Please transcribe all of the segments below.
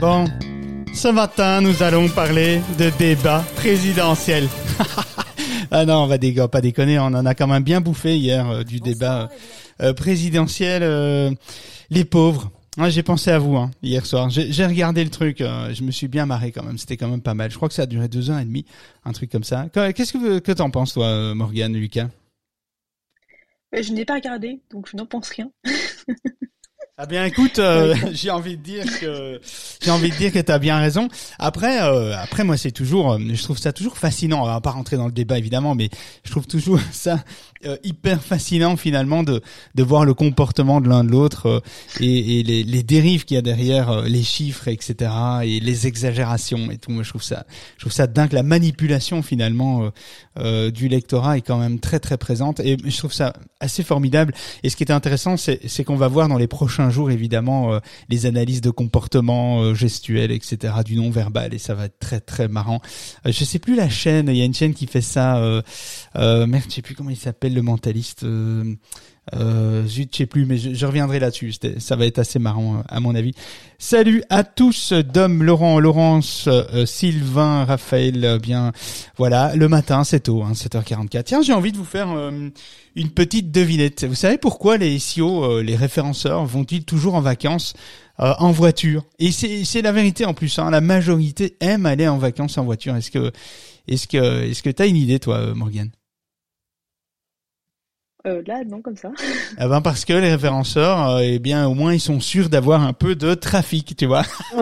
Bon, ce matin, nous allons parler de débat présidentiel. ah non, on va pas déconner, on en a quand même bien bouffé hier euh, du débat euh, présidentiel. euh, les pauvres. Ouais, j'ai pensé à vous hein, hier soir. J'ai regardé le truc. je me suis bien marré quand même. C'était quand même pas mal. Je crois que ça a duré deux heures et demie, un truc comme ça. Qu'est- Qu'est-ce que que t'en penses toi, Morgane, Lucas? Je n'ai pas regardé, donc je n'en pense rien. Ah bien, écoute, euh, j'ai envie de dire que j'ai envie de dire que t'as bien raison. Après, euh, après moi c'est toujours, euh, je trouve ça toujours fascinant. On va pas rentrer dans le débat évidemment, mais je trouve toujours ça euh, hyper fascinant finalement de de voir le comportement de l'un de l'autre euh, et, et les, les dérives qu'il y a derrière euh, les chiffres, etc. et les exagérations et tout. Moi je trouve ça, je trouve ça dingue. La manipulation finalement du lectorat est quand même très très présente et je trouve ça assez formidable. Et ce qui est intéressant, c'est c'est qu'on va voir dans les prochains jours évidemment euh, les analyses de comportement euh, gestuel, etc. du non verbal et ça va être très très marrant. Euh, je sais plus la chaîne, il y a une chaîne qui fait ça. Euh, merde, je sais plus comment il s'appelle le mentaliste. Euh, euh, zut, je sais plus, mais je, je reviendrai là-dessus. Ça va être assez marrant, euh, à mon avis. Salut à tous, Dom, Laurent, Laurence, euh, Sylvain, Raphaël. euh, bien, voilà, le matin, c'est tôt, hein, 7h44. Tiens, j'ai envie de vous faire euh, une petite devinette. Vous savez pourquoi les SEO, euh, les référenceurs, vont-ils toujours en vacances euh, en voiture? Et c'est la vérité en plus. Hein, la majorité aime aller en vacances en voiture. Est-ce que est-ce que est-ce que t'as une idée, toi, euh, Morgane? Euh, là, non, comme ça. Eh ben parce que les référenceurs, euh, eh bien au moins ils sont sûrs d'avoir un peu de trafic, tu vois.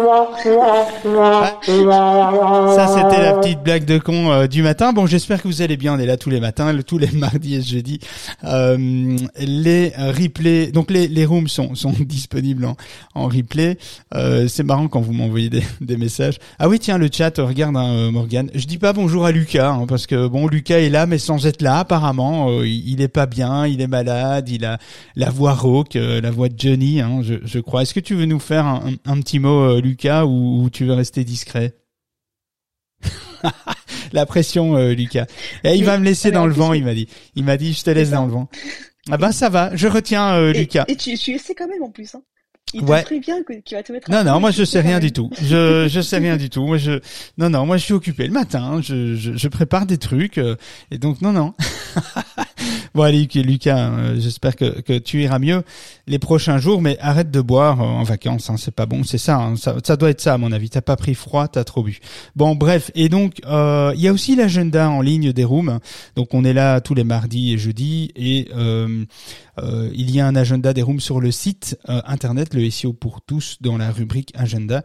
Ça c'était la petite blague de con euh, du matin. Bon, j'espère que vous allez bien. On est là tous les matins, le- tous les mardis et jeudis. Euh, les replays, donc les, les rooms sont, sont disponibles en, en replay. Euh, c'est marrant quand vous m'envoyez des, des messages. Ah oui, tiens le chat, regarde hein, Morgane. Je dis pas bonjour à Lucas hein, parce que bon Lucas est là mais sans être là apparemment. Euh, il, il est pas bien, il est malade, il a la voix rauque, euh, la voix de Johnny, hein, je, je crois. Est-ce que tu veux nous faire un, un- un petit mot, euh, Lucas, ou, ou tu veux rester discret? La pression, euh, Lucas. Et il Mais, va me laisser dans le vent, il m'a dit. Il m'a dit, je te laisse dans le vent. Ah ben ça va, je retiens euh, Et, Lucas. et tu, tu essaies quand même en plus. Hein. Il Ouais. te prévient que tu vas te mettre. Non, non, moi je sais rien du tout. Je je sais rien du tout. Moi je non non, moi je suis occupé le matin. Je je, je prépare des trucs euh, et donc non non. bon allez Lucas, Lucas, euh, j'espère que que tu iras mieux les prochains jours, mais arrête de boire euh, en vacances. Hein, c'est pas bon. C'est ça, hein, ça. Ça doit être ça à mon avis. T'as pas pris froid, t'as trop bu. Bon bref et donc il y a aussi l'agenda en ligne des rooms. Donc on est là tous les mardis et jeudis et il y a un agenda des rooms sur le site internet, le SEO pour tous, dans la rubrique agenda.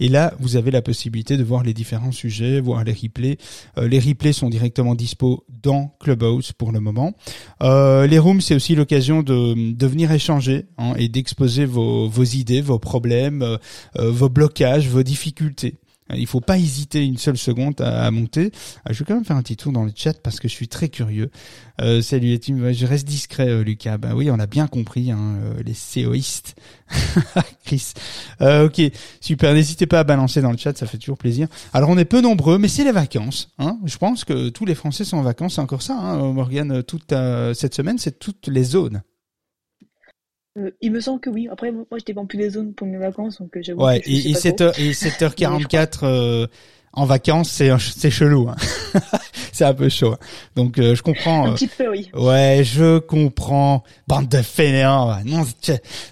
Et là, vous avez la possibilité de voir les différents sujets, voir les replays. Euh, les replays sont directement dispo dans Clubhouse pour le moment. Euh, les rooms, c'est aussi l'occasion de, venir échanger hein, et d'exposer vos, idées, vos problèmes, euh, vos blocages, vos difficultés. Il faut pas hésiter une seule seconde à, monter. Euh, Je vais quand même faire un petit tour dans le chat parce que je suis très curieux. Euh, salut les je reste discret euh, Lucas. Bah oui, on a bien compris hein, euh, les COistes. Chris. Euh, ok, super. N'hésitez pas à balancer dans le chat, ça fait toujours plaisir. Alors on est peu nombreux, mais c'est les vacances. Hein. Je pense que tous les Français sont en vacances. C'est encore ça, hein, Morgane. Toute cette semaine, c'est toutes les zones. Euh, il me semble que oui. Après, moi, je dépends plus des zones pour mes vacances, donc euh, j'avoue Ouais. que je Et, et pas 7 trop. heures et 7h44 euh, en vacances, c'est c'est chelou. Hein. c'est un peu chaud. hein. Donc euh, je comprends. Un euh, petit peu, oui. Ouais, je comprends. Bande de fainéants. Non,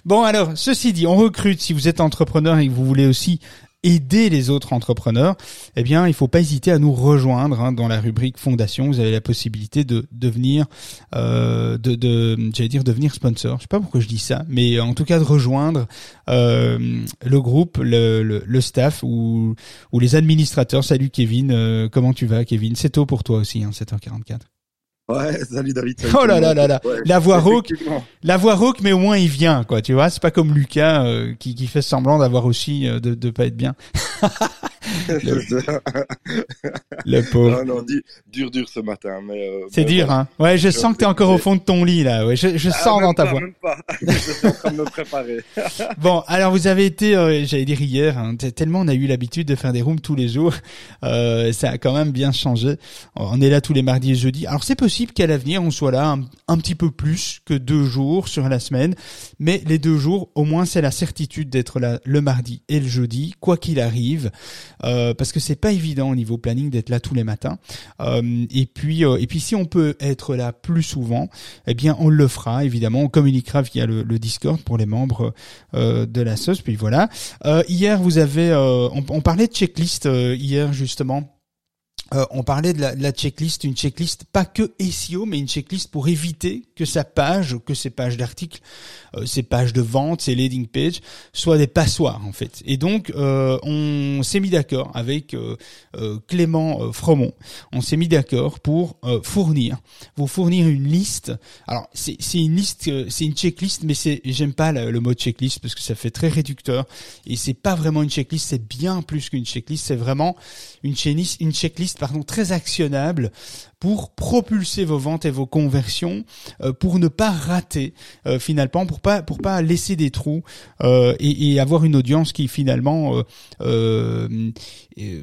bon, alors, ceci dit, on recrute. Si vous êtes entrepreneur et que vous voulez aussi aider les autres entrepreneurs, eh bien, il faut pas hésiter à nous rejoindre hein, dans la rubrique fondation. Vous avez la possibilité de devenir, euh, de, de j'allais dire devenir sponsor. Je sais pas pourquoi je dis ça, mais en tout cas de rejoindre euh, le groupe, le, le, le staff ou, ou les administrateurs. Salut Kevin, euh, comment tu vas, Kevin? C'est tôt pour toi aussi, hein, 7h44. Ouais, salut David. salut Oh là là là là. La voix rauque. La voix rauque, mais au moins il vient, quoi. Tu vois, c'est pas comme Lucas euh, qui, qui fait semblant d'avoir aussi euh, de, de pas être bien. le pauvre. Non, non, di- dur, dur ce matin. mais euh, C'est dur, voilà. hein. Ouais, je Je sens que t'es encore au fond de ton lit là. Ouais, je, je Ah, sens même dans ta pas, voix. Même pas. je suis en train de me préparer. Bon, alors vous avez été, euh, j'allais dire hier, hein, tellement on a eu l'habitude de faire des rooms tous les jours, euh, ça a quand même bien changé. On est là tous les mardis et jeudis. Alors c'est possible qu'à l'avenir on soit là un, un petit peu plus que deux jours sur la semaine, mais les deux jours, au moins c'est la certitude d'être là le mardi et le jeudi, quoi qu'il arrive, euh, parce que c'est pas évident au niveau planning d'être là tous les matins. Euh, et puis, euh, et puis si on peut être là plus souvent, eh bien on le fera évidemment. On communiquera via le, le Discord pour les membres euh, de la sauce. Puis voilà. Hier, vous avez, on, on parlait de checklist hier justement. Euh, on parlait de la, checklist, une checklist pas que SEO, mais une checklist pour éviter que sa page, que ses pages d'articles, euh, ses pages de vente, ses landing pages soient des passoires en fait. Et donc euh, on s'est mis d'accord avec euh, Clément Fromont. On s'est mis d'accord pour fournir, vous fournir une liste. Alors c'est une liste, c'est une checklist, mais c'est j'aime pas le, mot checklist parce que ça fait très réducteur et c'est pas vraiment une checklist, c'est bien plus qu'une checklist, c'est vraiment une checklist pardon très actionnable pour propulser vos ventes et vos conversions, euh, pour ne pas rater euh, finalement, pour pas pour pas laisser des trous euh, et, et avoir une audience qui finalement euh, euh,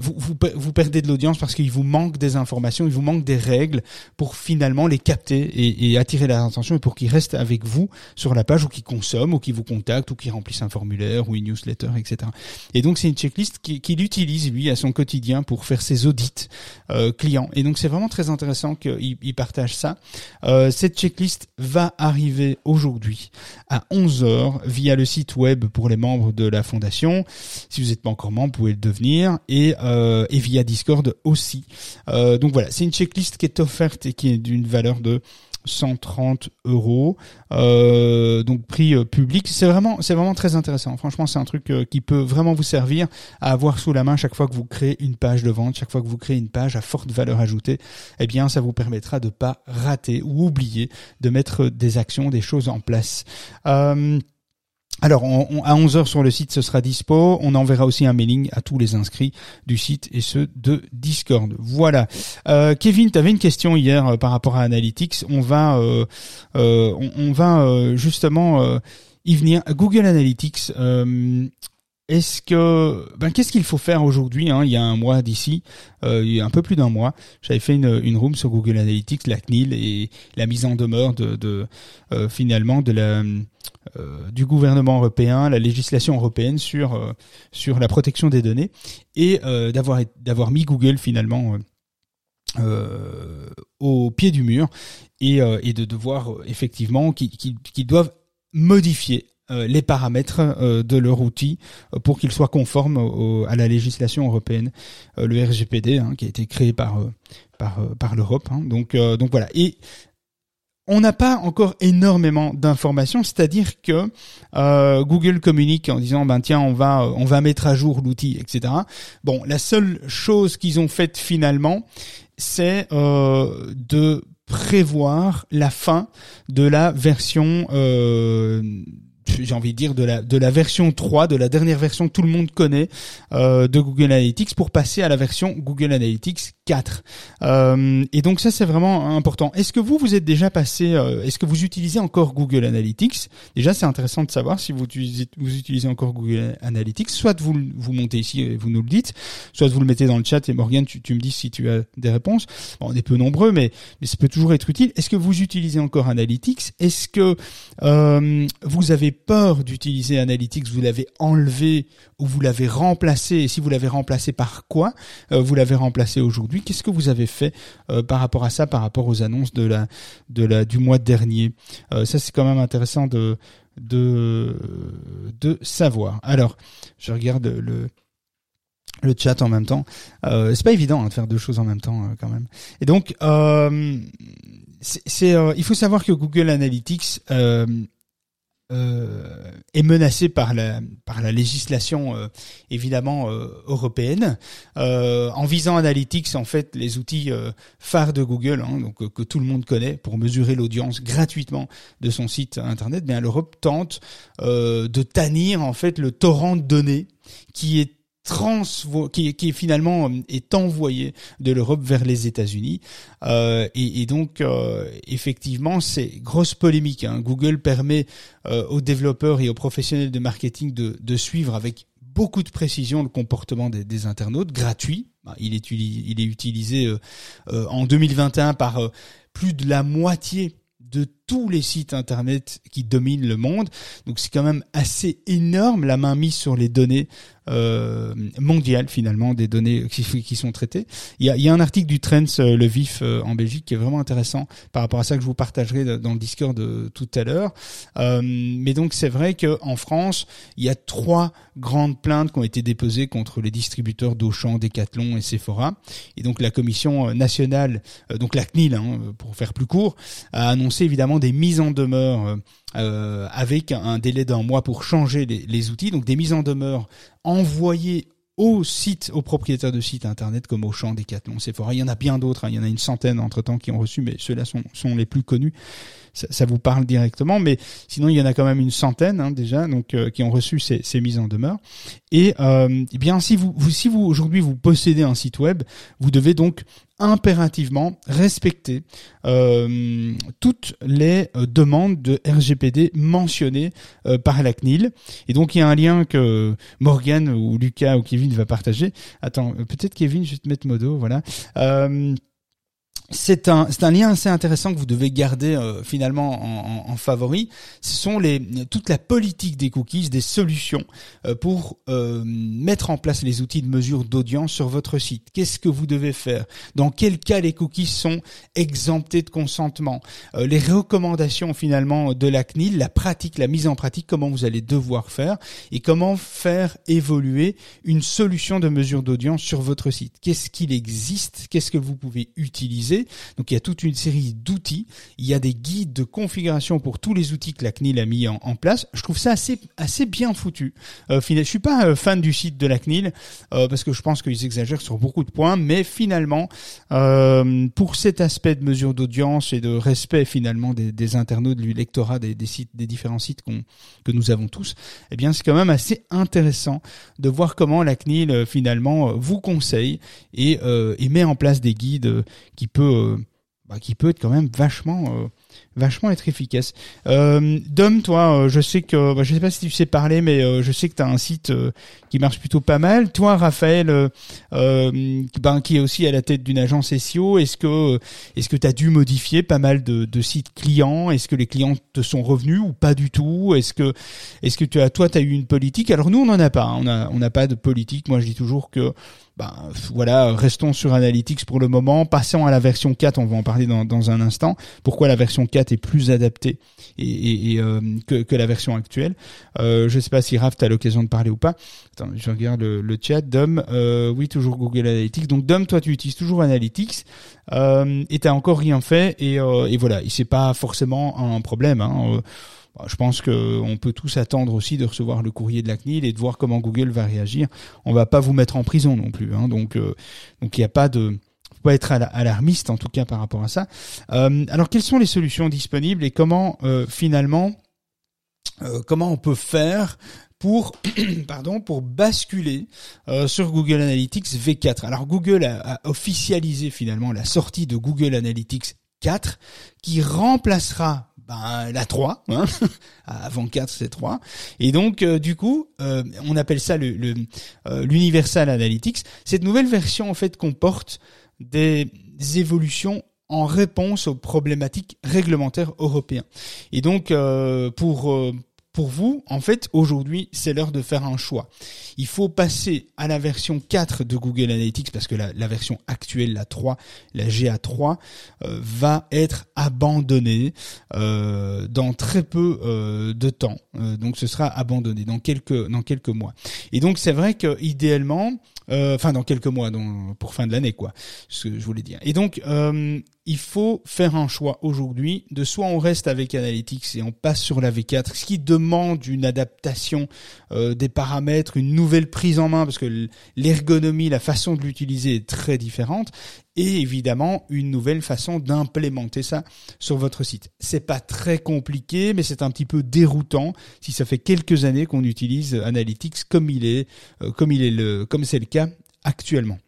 vous, vous pe- vous perdez de l'audience parce qu'il vous manque des informations, il vous manque des règles pour finalement les capter et, et attirer leur attention et pour qu'ils restent avec vous sur la page ou qu'ils consomment ou qu'ils vous contactent ou qu'ils remplissent un formulaire ou une newsletter, etc. Et donc c'est une checklist qui- qu'il utilise lui à son quotidien pour faire ses audits euh, clients. Et donc c'est vraiment très intéressant qu'il il partage ça. Euh, cette checklist va arriver aujourd'hui à 11h via le site web pour les membres de la fondation. Si vous n'êtes pas encore membre, vous pouvez le devenir et, euh, et via Discord aussi. Euh, donc voilà, c'est une checklist qui est offerte et qui est d'une valeur de 130 euros, euh, donc prix euh, public. C'est vraiment, c'est vraiment très intéressant. Franchement, c'est un truc euh, qui peut vraiment vous servir à avoir sous la main chaque fois que vous créez une page de vente, chaque fois que vous créez une page à forte valeur ajoutée. Eh bien, ça vous permettra de pas rater ou oublier de mettre des actions, des choses en place. Alors, à 11h sur le site, ce sera dispo. On enverra aussi un mailing à tous les inscrits du site et ceux de Discord. Voilà. Euh, Kevin, tu avais une question hier euh, par rapport à Analytics. On va, euh, on, va justement y venir. Google Analytics. Est-ce que, ben, qu'est-ce qu'il faut faire aujourd'hui hein, Il y a un mois d'ici, euh, il y a un peu plus d'un mois, j'avais fait une, une room sur Google Analytics, la CNIL et la mise en demeure de, de euh, finalement de la euh, du gouvernement européen, la législation européenne sur euh, sur la protection des données et euh, d'avoir d'avoir mis Google finalement euh, au pied du mur et, et de devoir effectivement qu'ils qu'ils- qu'ils doivent modifier les paramètres euh, de leur outil euh, pour qu'ils soient conformes au- à la législation européenne, euh, le RGPD hein, qui a été créé par euh, par euh, par l'Europe. hein. Donc euh, donc voilà et on n'a pas encore énormément d'informations, c'est-à-dire que euh, Google communique en disant ben tiens on va euh, on va mettre à jour l'outil etc. Bon la seule chose qu'ils ont faite finalement c'est euh, de prévoir la fin de la version euh, j'ai envie de dire de la de la version 3 de la dernière version tout le monde connaît euh, de Google Analytics pour passer à la version Google Analytics 4 euh, et donc ça c'est vraiment important. Est-ce que vous vous êtes déjà passé euh, est-ce que vous utilisez encore Google Analytics? Déjà c'est intéressant de savoir si vous utilisez vous utilisez encore Google Analytics. Soit vous vous montez ici et vous nous le dites soit vous le mettez dans le chat et Morgan tu, me dis si tu as des réponses. On est peu nombreux mais ça peut toujours être utile. Est-ce que vous utilisez encore Analytics? Est-ce que euh, vous avez peur d'utiliser Analytics, vous l'avez enlevé ou vous l'avez remplacé, et si vous l'avez remplacé par quoi? Vous l'avez remplacé aujourd'hui Qu'est-ce que vous avez fait euh, par rapport à ça, par rapport aux annonces de la, du mois dernier? Euh, Ça, c'est quand même intéressant de, de, de savoir. Alors, je regarde le, le chat en même temps. Euh, c'est pas évident hein, de faire deux choses en même temps euh, quand même. Et donc, c'est, il faut savoir que Google Analytics euh, est menacé par la par la législation euh, évidemment euh, européenne. Euh, en visant Analytics, en fait, les outils euh, phares de Google, hein, donc euh, que tout le monde connaît pour mesurer l'audience gratuitement de son site internet, bien l'Europe tente de tannir en fait le torrent de données qui est transvo qui, finalement euh, est envoyé de l'Europe vers les États-Unis. Euh, et, donc, euh, effectivement, c'est grosse polémique. Hein. Google permet aux développeurs et aux professionnels de marketing de, suivre avec beaucoup de précision le comportement des, des internautes, gratuit. Bah, il est, il est utilisé en 2021 par plus de la moitié de tous les sites internet qui dominent le monde. Donc c'est quand même assez énorme la main mise sur les données euh, mondiales finalement, des données qui, sont traitées. Il y a, il y a un article du Trends euh, Le Vif euh, en Belgique qui est vraiment intéressant par rapport à ça que je vous partagerai dans le Discord de tout à l'heure. Euh, mais donc c'est vrai qu'en France, il y a trois grandes plaintes qui ont été déposées contre les distributeurs d'Auchan, Decathlon et Sephora. Et donc la commission nationale, donc la CNIL hein, pour faire plus court, a annoncé évidemment des mises en demeure euh, euh, avec un délai d'un mois pour changer les, outils, donc des mises en demeure envoyées aux aux propriétaires de sites internet comme Auchan, Decathlon, Sephora. Il y en a bien d'autres, hein. il y en a une centaine entre temps qui ont reçu, mais ceux-là sont les plus connus. Ça, vous parle directement, mais sinon il y en a quand même une centaine hein, déjà, donc euh, qui ont reçu ces, ces, mises en demeure. Et euh, eh bien si vous, si vous aujourd'hui vous possédez un site web, vous devez donc impérativement respecter euh, toutes les demandes de RGPD mentionnées par la CNIL. Et donc il y a un lien que Morgan ou Lucas ou Kevin va partager. Attends, peut-être Kevin, je vais te mettre modo, voilà c'est un, c'est un lien assez intéressant que vous devez garder euh, finalement en, favori. Ce sont les, toute la politique des cookies, des solutions euh, pour euh, mettre en place les outils de mesure d'audience sur votre site. Qu'est-ce que vous devez faire? Dans quel cas les cookies sont exemptés de consentement? Les recommandations finalement de la CNIL, la pratique, la mise en pratique, comment vous allez devoir faire? Et comment faire évoluer une solution de mesure d'audience sur votre site? Qu'est-ce qu'il existe? Qu'est-ce que vous pouvez utiliser donc il y a toute une série d'outils. Il y a des guides de configuration pour tous les outils que la CNIL a mis en, place. Je trouve ça assez assez bien foutu. Euh, je suis pas euh, fan du site de la CNIL euh, parce que je pense qu'ils exagèrent sur beaucoup de points, mais finalement euh, pour cet aspect de mesure d'audience et de respect finalement des, internautes, du lectorat des, sites, des différents sites que nous avons tous, eh bien c'est quand même assez intéressant de voir comment la CNIL finalement vous conseille et, et met en place des guides qui peuvent euh, bah, qui peut être quand même vachement euh, vachement être efficace. Euh, Dom, toi, euh, je sais que bah, je sais pas si tu sais parler, mais je sais que tu as un site qui marche plutôt pas mal. Toi, Raphaël, ben, qui est aussi à la tête d'une agence SEO, est-ce que est-ce que tu as dû modifier pas mal de, sites clients? Est-ce que les clients te sont revenus ou pas du tout? Est-ce que est-ce que tu as toi tu as eu une politique? Alors nous on n'en a pas, hein. on a on n'a pas de politique. Moi je dis toujours que ben, voilà, restons sur Analytics pour le moment. Passons à la version 4, on va en parler dans, dans un instant. Pourquoi la version 4 est plus adaptée et, et, euh, que, que, la version actuelle? Euh, je sais pas si Raph, tu as l'occasion de parler ou pas. Attends, je regarde le, le chat. Dom, euh, oui, toujours Google Analytics. Donc Dom, toi, tu utilises toujours Analytics euh, et t'as encore rien fait. Et, euh, et voilà, c'est pas forcément un problème. Hein. Bah, je pense qu'on peut tous attendre aussi de recevoir le courrier de la CNIL et de voir comment Google va réagir. On va pas vous mettre en prison non plus, hein, donc euh, donc il n'y a pas de faut pas être alarmiste en tout cas par rapport à ça. Euh, alors quelles sont les solutions disponibles et comment euh, finalement comment on peut faire pour basculer sur Google Analytics V4. Alors Google a, a, officialisé finalement la sortie de Google Analytics 4 qui remplacera ben, la 3, hein avant 4 c'est 3. Et donc euh, du coup, euh, on appelle ça le, le euh, l'Universal Analytics. Cette nouvelle version en fait comporte des, évolutions en réponse aux problématiques réglementaires européens. Et donc pour pour vous, en fait, aujourd'hui, c'est l'heure de faire un choix. Il faut passer à la version 4 de Google Analytics parce que la, version actuelle, la 3, la GA3, euh, va être abandonnée euh, dans très peu euh, de temps. Donc, ce sera abandonné dans quelques dans quelques mois. Et donc, c'est vrai que idéalement, enfin dans quelques mois, pour fin de l'année, quoi, ce que je voulais dire. Et donc il faut faire un choix aujourd'hui de soit on reste avec Analytics et on passe sur la V4, ce qui demande une adaptation euh, des paramètres, une nouvelle prise en main parce que l'ergonomie, la façon de l'utiliser est très différente et évidemment une nouvelle façon d'implémenter ça sur votre site. C'est pas très compliqué, mais c'est un petit peu déroutant si ça fait quelques années qu'on utilise Analytics comme il est, euh, comme c'est le cas actuellement.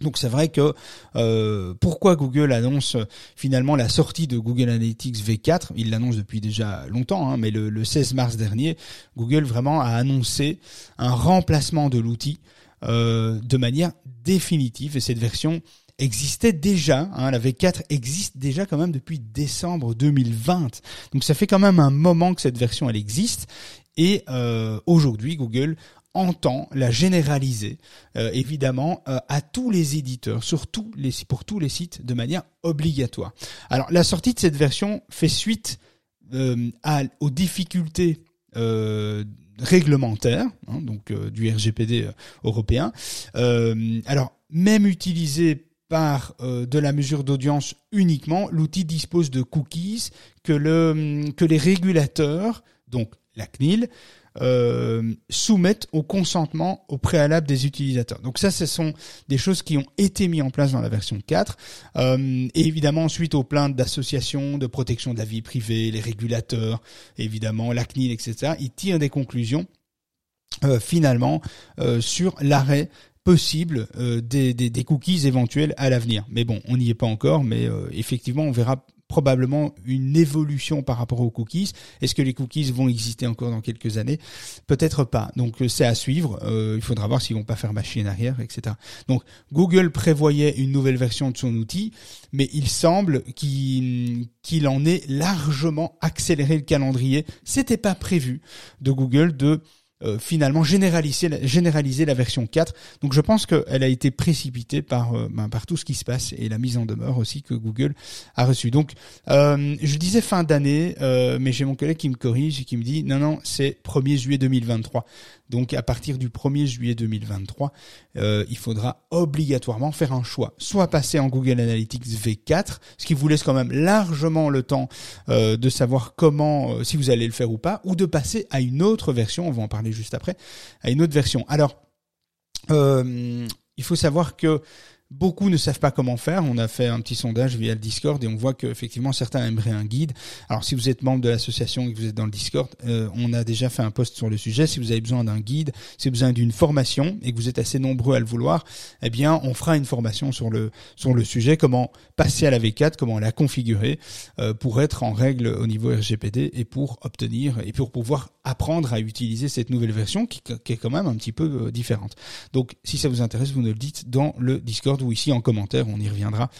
Donc c'est vrai que euh, pourquoi Google annonce finalement la sortie de Google Analytics V4 Il l'annonce depuis déjà longtemps, hein, mais le, 16 mars dernier, Google vraiment a annoncé un remplacement de l'outil euh, de manière définitive. Et cette version existait déjà, hein, la V4 existe déjà quand même depuis décembre 2020. Donc ça fait quand même un moment que cette version elle existe. Et euh, aujourd'hui Google entend la généraliser euh, évidemment euh, à tous les éditeurs, les, pour tous les sites de manière obligatoire. Alors la sortie de cette version fait suite euh, aux difficultés réglementaires, hein, donc du RGPD européen. alors même utilisé par de la mesure d'audience uniquement, l'outil dispose de cookies que, le, que les régulateurs, donc la CNIL, euh, soumettent au consentement au préalable des utilisateurs. Donc ça, ce sont des choses qui ont été mises en place dans la version 4. Euh, et évidemment, suite aux plaintes d'associations de protection de la vie privée, les régulateurs, évidemment, la CNIL, etc., ils tirent des conclusions euh, finalement sur l'arrêt possible des, des, cookies éventuels à l'avenir. Mais bon, on n'y est pas encore, mais effectivement, on verra probablement une évolution par rapport aux cookies. Est-ce que les cookies vont exister encore dans quelques années? Peut-être pas. Donc euh, c'est à suivre. Euh, il faudra voir s'ils vont pas faire machine arrière, etc. Donc Google prévoyait une nouvelle version de son outil, mais il semble qu'il qu'il en ait largement accéléré le calendrier. C'était pas prévu de Google de euh, finalement généraliser la, généraliser la version 4. Donc je pense qu'elle a été précipitée par euh, ben, par tout ce qui se passe et la mise en demeure aussi que Google a reçue. Donc euh, je disais fin d'année, mais j'ai mon collègue qui me corrige et qui me dit non non c'est 1er juillet 2023. Donc à partir du 1er juillet 2023, euh, il faudra obligatoirement faire un choix. Soit passer en Google Analytics V4, ce qui vous laisse quand même largement le temps euh, de savoir comment, euh, si vous allez le faire ou pas, ou de passer à une autre version, on va en parler juste après, à une autre version. Alors, il faut savoir que Beaucoup ne savent pas comment faire. On a fait un petit sondage via le Discord et on voit qu'effectivement certains aimeraient un guide. Alors si vous êtes membre de l'association et que vous êtes dans le Discord, euh, on a déjà fait un post sur le sujet. Si vous avez besoin d'un guide, si vous avez besoin d'une formation et que vous êtes assez nombreux à le vouloir, eh bien on fera une formation sur le sujet comment passer à la V4, comment la configurer euh, pour être en règle au niveau RGPD et pour obtenir et pour pouvoir apprendre à utiliser cette nouvelle version qui, qui est quand même un petit peu euh, différente. Donc si ça vous intéresse, vous nous le dites dans le Discord ou ici en commentaire, on y reviendra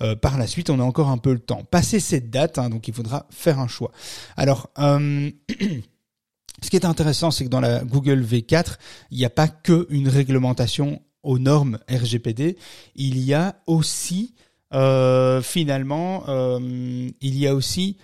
euh, par la suite. On a encore un peu le temps. Passer cette date, hein, donc il faudra faire un choix. Alors, euh, ce qui est intéressant, c'est que dans la Google V4, il n'y a pas que une réglementation aux normes RGPD. Il y a aussi, euh, finalement, il y a aussi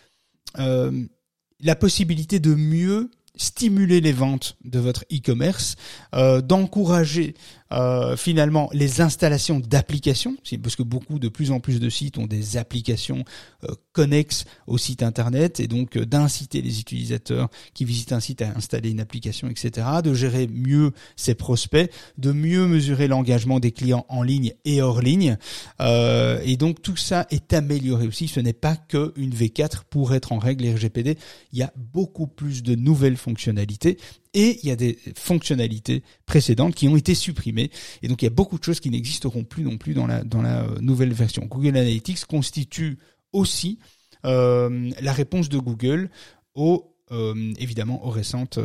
la possibilité de mieux stimuler les ventes de votre e-commerce, d'encourager euh, finalement les installations d'applications, parce que beaucoup de plus en plus de sites ont des applications euh, connexes au site internet, et donc euh, d'inciter les utilisateurs qui visitent un site à installer une application, etc., de gérer mieux ses prospects, de mieux mesurer l'engagement des clients en ligne et hors ligne, et donc tout ça est amélioré aussi. Ce n'est pas que une V4 pour être en règle RGPD. Il y a beaucoup plus de nouvelles fonctionnalités et il y a des fonctionnalités précédentes qui ont été supprimées et donc il y a beaucoup de choses qui n'existeront plus non plus dans la dans la euh, nouvelle version. Google Analytics constitue aussi euh, la réponse de Google aux euh, évidemment aux récentes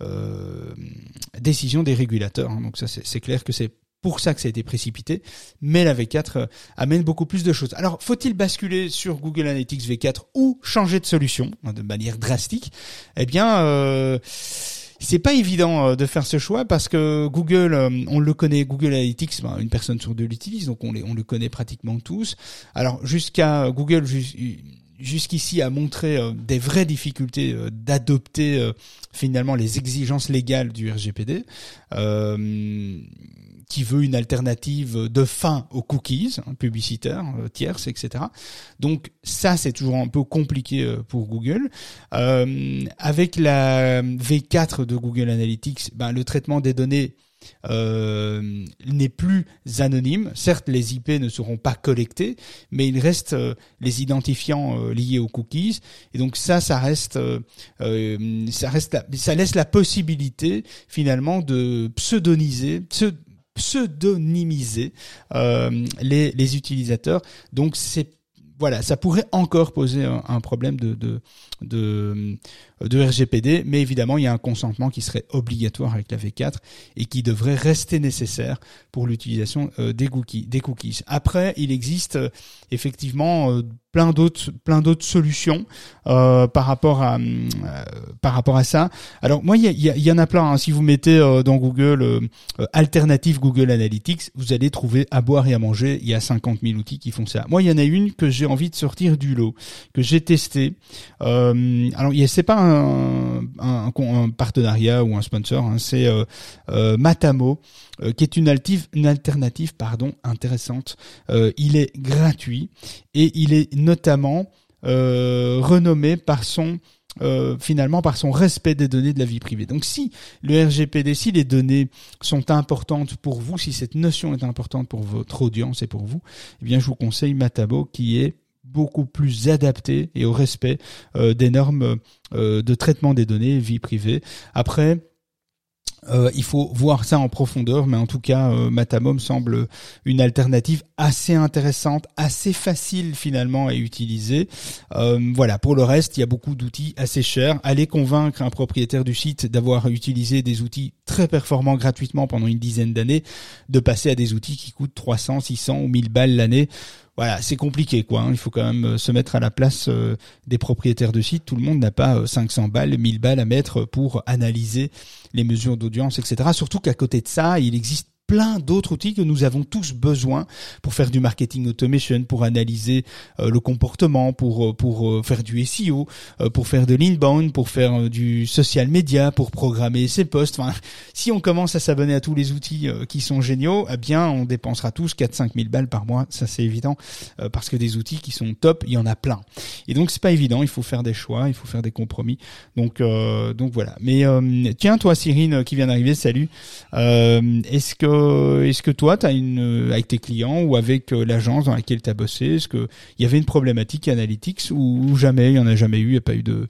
euh, décisions des régulateurs. Hein. Donc ça c'est clair que c'est pour ça que ça a été précipité, mais la V4 amène beaucoup plus de choses. Alors, faut-il basculer sur Google Analytics V4 ou changer de solution hein, de manière drastique? Eh bien, euh, c'est pas évident euh, de faire ce choix parce que Google, euh, on le connaît, Google Analytics, ben, une personne sur deux l'utilise, donc on le connaît pratiquement tous. Alors jusqu'à Google jusqu'ici a montré euh, des vraies difficultés d'adopter finalement les exigences légales du RGPD qui veut une alternative de fin aux cookies hein, publicitaires, euh, tierces, etc. Donc ça, c'est toujours un peu compliqué euh, pour Google. Euh, avec la V4 de Google Analytics, ben, le traitement des données euh, n'est plus anonyme. Certes, les IP ne seront pas collectés, mais il reste les identifiants liés aux cookies. Et donc ça, ça reste, ça reste, ça laisse la possibilité finalement de pseudoniser, pseudonymiser les, les utilisateurs. Donc c'est voilà, ça pourrait encore poser un, problème de, de, RGPD, mais évidemment, il y a un consentement qui serait obligatoire avec la V4 et qui devrait rester nécessaire pour l'utilisation euh, des, cookies. Après, il existe euh, effectivement euh, plein d'autres plein d'autres solutions par rapport à par rapport à ça. Alors moi il y, en a plein. Hein. Si vous mettez dans Google alternative Google Analytics, vous allez trouver à boire et à manger. Il y a 50 000 outils qui font ça. Moi il y en a une que j'ai envie de sortir du lot, que j'ai testé. alors c'est pas un, partenariat ou un sponsor, hein. c'est Matamo qui est une, alternative pardon intéressante. il est gratuit et il est notamment euh, renommé par son euh, finalement par son respect des données de la vie privée. Donc si le RGPD, si les données sont importantes pour vous, si cette notion est importante pour votre audience et pour vous, eh bien je vous conseille Matabo qui est beaucoup plus adapté et au respect euh, des normes de traitement des données vie privée. Après, euh, il faut voir ça en profondeur, mais en tout cas, euh, Matamom semble une alternative assez intéressante, assez facile finalement à utiliser. Euh, voilà, pour le reste, il y a beaucoup d'outils assez chers. Allez convaincre un propriétaire du site d'avoir utilisé des outils très performants gratuitement pendant une dizaine d'années, de passer à des outils qui coûtent 300, 600 ou 1000 balles l'année voilà, c'est compliqué quoi. Hein. Il faut quand même euh, se mettre à la place euh, des propriétaires de sites. Tout le monde n'a pas 500 euh, balles, 1000 balles à mettre pour analyser les mesures d'audience, etc. Surtout qu'à côté de ça, il existe plein d'autres outils que nous avons tous besoin pour faire du marketing automation, pour analyser euh, le comportement, pour euh, pour euh, faire du SEO, pour faire de l'inbound, pour faire du social media, pour programmer ses posts. Enfin, si on commence à s'abonner à tous les outils qui sont géniaux, eh bien, on dépensera tous 4-5 000 balles par mois. Ça, c'est évident, parce que des outils qui sont top, il y en a plein. Et donc, c'est pas évident. Il faut faire des choix, il faut faire des compromis. Donc, donc voilà. Mais tiens, toi, Cyrine, qui vient d'arriver, salut. Est-ce que euh, est-ce que toi, as une euh, avec tes clients ou avec euh, l'agence dans laquelle tu as bossé, est-ce que il y avait une problématique analytics ou, jamais, il y en a jamais eu, il n'y a pas eu de,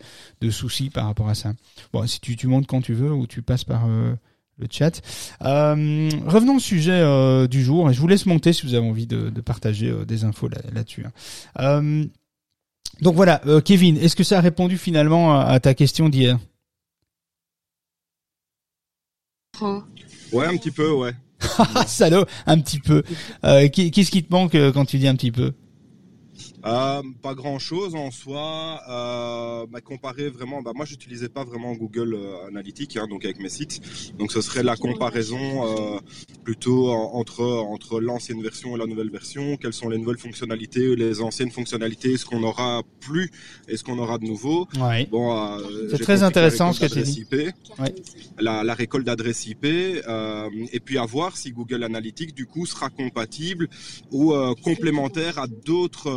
soucis par rapport à ça? Bon, si tu, montes quand tu veux ou tu passes par le chat. revenons au sujet du jour et je vous laisse monter si vous avez envie de, partager des infos là-dessus. Hein. donc voilà, Kevin, est-ce que ça a répondu finalement à, à ta question d'hier? Ouais, un petit peu, ouais. Salaud, un petit peu. Euh, Qu'est-ce qui te manque euh, quand tu dis un petit peu? Euh, pas grand chose en soi. Euh, bah, comparé vraiment, bah, moi j'utilisais pas vraiment Google euh, Analytics, hein, donc avec mes sites. Donc ce serait la comparaison euh, plutôt entre entre l'ancienne version et la nouvelle version. Quelles sont les nouvelles fonctionnalités, les anciennes fonctionnalités, ce qu'on aura plus et ce qu'on aura de nouveau. Ouais. Bon, euh, c'est très intéressant ce que tu dis. Ouais. La, la récolte d'adresse IP et puis à voir si Google Analytics du coup sera compatible ou complémentaire à d'autres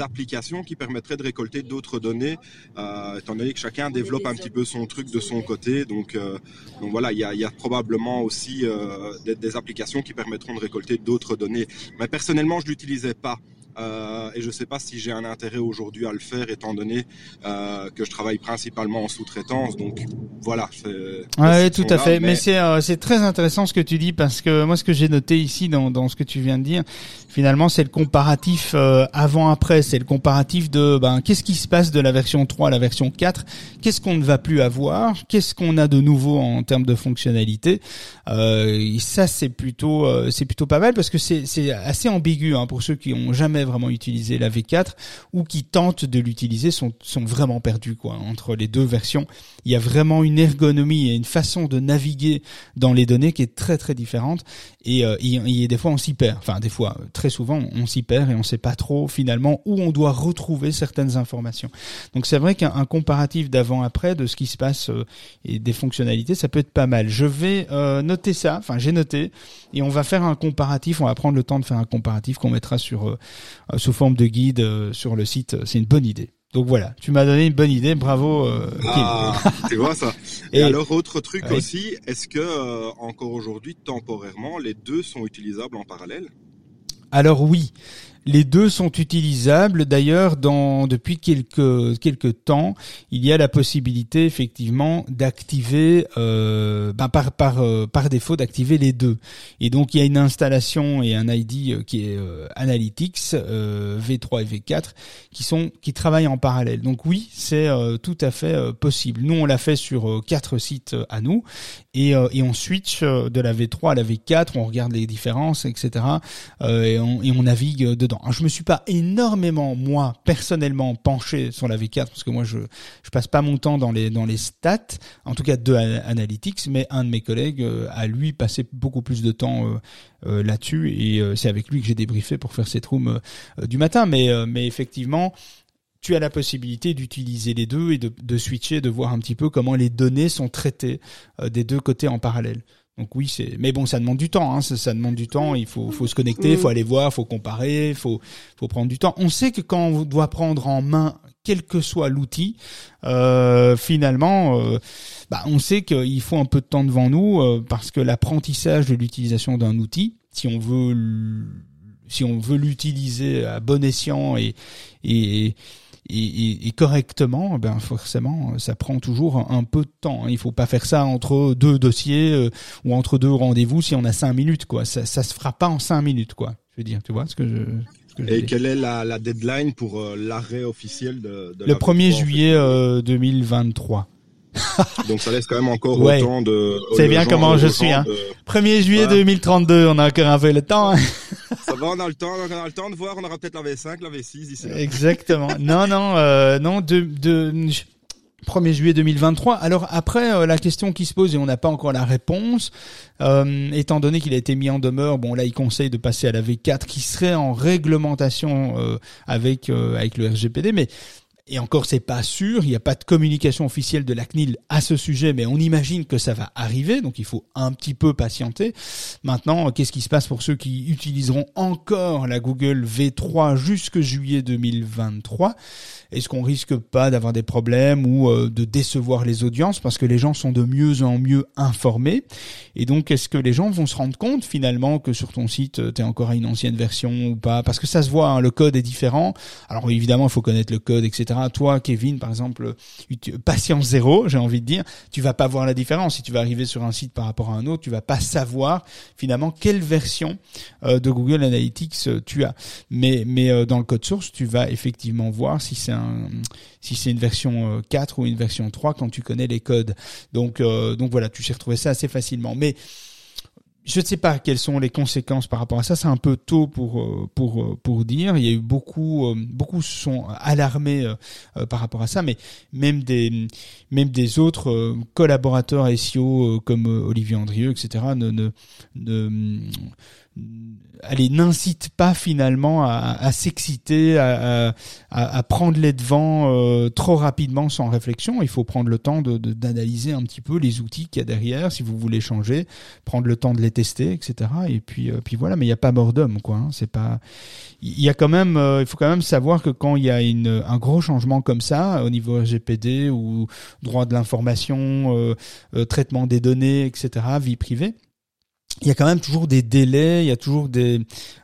applications qui permettraient de récolter d'autres données, euh, étant donné que chacun développe un petit peu son truc de son côté. Donc, euh, donc voilà, il y a, y a, probablement aussi euh, des, des, applications qui permettront de récolter d'autres données. Mais personnellement, je l'utilisais pas. Euh, et je ne sais pas si j'ai un intérêt aujourd'hui à le faire, étant donné euh, que je travaille principalement en sous-traitance. Donc voilà. Oui, tout à fait. Mais, c'est euh, c'est très intéressant ce que tu dis parce que moi, ce que j'ai noté ici dans dans ce que tu viens de dire, finalement, c'est le comparatif euh, avant-après. C'est le comparatif de ben qu'est-ce qui se passe de la version 3 à la version 4. Qu'est-ce qu'on ne va plus avoir? Qu'est-ce qu'on a de nouveau en termes de fonctionnalité? Euh, Ça, c'est plutôt c'est plutôt pas mal parce que c'est assez ambigu hein, pour ceux qui ont jamais vraiment utiliser la V4 ou qui tentent de l'utiliser sont, sont vraiment perdus quoi. Entre les deux versions, il y a vraiment une ergonomie et une façon de naviguer dans les données qui est très très différente et, euh, et, des fois on s'y perd. Enfin des fois, très souvent on s'y perd et on sait pas trop finalement où on doit retrouver certaines informations. Donc c'est vrai qu'un comparatif d'avant-après de ce qui se passe euh, et des fonctionnalités, ça peut être pas mal. Je vais euh, noter ça, enfin j'ai noté, et on va faire un comparatif, on va prendre le temps de faire un comparatif qu'on mettra sur euh, sous forme de guide sur le site. C'est une bonne idée. Donc voilà, tu m'as donné une bonne idée, bravo. Euh, ah, tu vois ça. Et, alors autre truc aussi, est-ce que encore aujourd'hui, temporairement, les deux sont utilisables en parallèle? Alors oui, les deux sont utilisables. D'ailleurs, depuis quelques quelques temps, il y a la possibilité effectivement d'activer euh, ben, par par euh, par défaut d'activer les deux. Et donc il y a une installation et un ID euh, qui est Analytics V3 et V4 qui sont qui travaillent en parallèle. Donc oui, c'est tout à fait possible. Nous on l'a fait sur quatre sites à nous et et on switch de la V3 à la V4, on regarde les différences, etc. et on navigue dedans. Je Je me suis pas énormément moi personnellement penché sur la V4 parce que moi je passe pas mon temps dans les stats, en tout cas de Analytics, mais un de mes collègues euh, a lui passé beaucoup plus de temps euh, euh, là-dessus et c'est avec lui que j'ai débriefé pour faire cette room du matin. Mais effectivement tu as la possibilité d'utiliser les deux et de switcher, de voir un petit peu comment les données sont traitées des deux côtés en parallèle. Donc oui, c'est. Mais bon, ça demande du temps. Hein. Ça, demande du temps. Il faut, faut se connecter, il faut aller voir, faut comparer, faut, faut prendre du temps. On sait que quand on doit prendre en main quel que soit l'outil, euh, finalement, euh, bah, on sait qu'il faut un peu de temps devant nous euh, parce que l'apprentissage de l'utilisation d'un outil, si on veut, si on veut l'utiliser à bon escient et, et et, et, correctement, ben forcément, ça prend toujours un peu de temps. Hein. Il faut pas faire ça entre deux dossiers euh, ou entre deux rendez-vous si on a cinq minutes, quoi. Ça, ça se fera pas en cinq minutes, quoi. Je veux dire, tu vois ce que je. Ce que et quelle est la, la, deadline pour euh, l'arrêt officiel de, de Le 1er juillet 2023. Donc ça laisse quand même encore autant de. C'est bien comment je suis. Hein. 1er juillet 2032, on a encore un peu le temps. Hein. Ça va, on a le temps, on a le temps de voir. On aura peut-être la V5, la V6 d'ici Exactement. non, non, euh, non. De, de 1er juillet 2023. Alors après, euh, la question qui se pose et on n'a pas encore la réponse, euh, étant donné qu'il a été mis en demeure, bon là il conseille de passer à la V4 qui serait en réglementation avec avec le RGPD, mais et encore c'est pas sûr, il n'y a pas de communication officielle de la CNIL à ce sujet, mais on imagine que ça va arriver, donc il faut un petit peu patienter. Maintenant, qu'est-ce qui se passe pour ceux qui utiliseront encore la Google V3 jusque juillet 2023 Est-ce qu'on risque pas d'avoir des problèmes ou euh, de décevoir les audiences parce que les gens sont de mieux en mieux informés? Et donc, est-ce que les gens vont se rendre compte finalement que sur ton site, tu es encore à une ancienne version ou pas? Parce que ça se voit, hein, le code est différent. Alors évidemment, il faut connaître le code, etc toi, Kevin, par exemple, patience zéro, j'ai envie de dire, tu vas pas voir la différence. Si tu vas arriver sur un site par rapport à un autre, tu vas pas savoir finalement quelle version euh, de Google Analytics euh, tu as. Mais mais euh, dans le code source, tu vas effectivement voir si c'est un si c'est une version 4 ou une version 3 quand tu connais les codes. Donc donc voilà, tu sais retrouver ça assez facilement. Mais je ne sais pas quelles sont les conséquences par rapport à ça. C'est un peu tôt pour euh, pour euh, pour dire. Il y a eu beaucoup euh, beaucoup sont alarmés par rapport à ça, mais même des même des autres collaborateurs SEO comme Olivier Andrieux, etc. ne allez, n'incite pas finalement à, à s'exciter, à, à, à, prendre les devants euh, trop rapidement sans réflexion. Il faut prendre le temps de, d'analyser un petit peu les outils qu'il y a derrière, si vous voulez changer, prendre le temps de les tester, etc. Et puis, euh, puis voilà. Mais il n'y a pas mort d'homme, quoi. Hein. C'est pas. Il y a quand même, euh, il faut quand même savoir que quand il y a une, un gros changement comme ça au niveau RGPD ou droit de l'information, traitement des données, etc., vie privée il y a quand même toujours des délais, il y a toujours des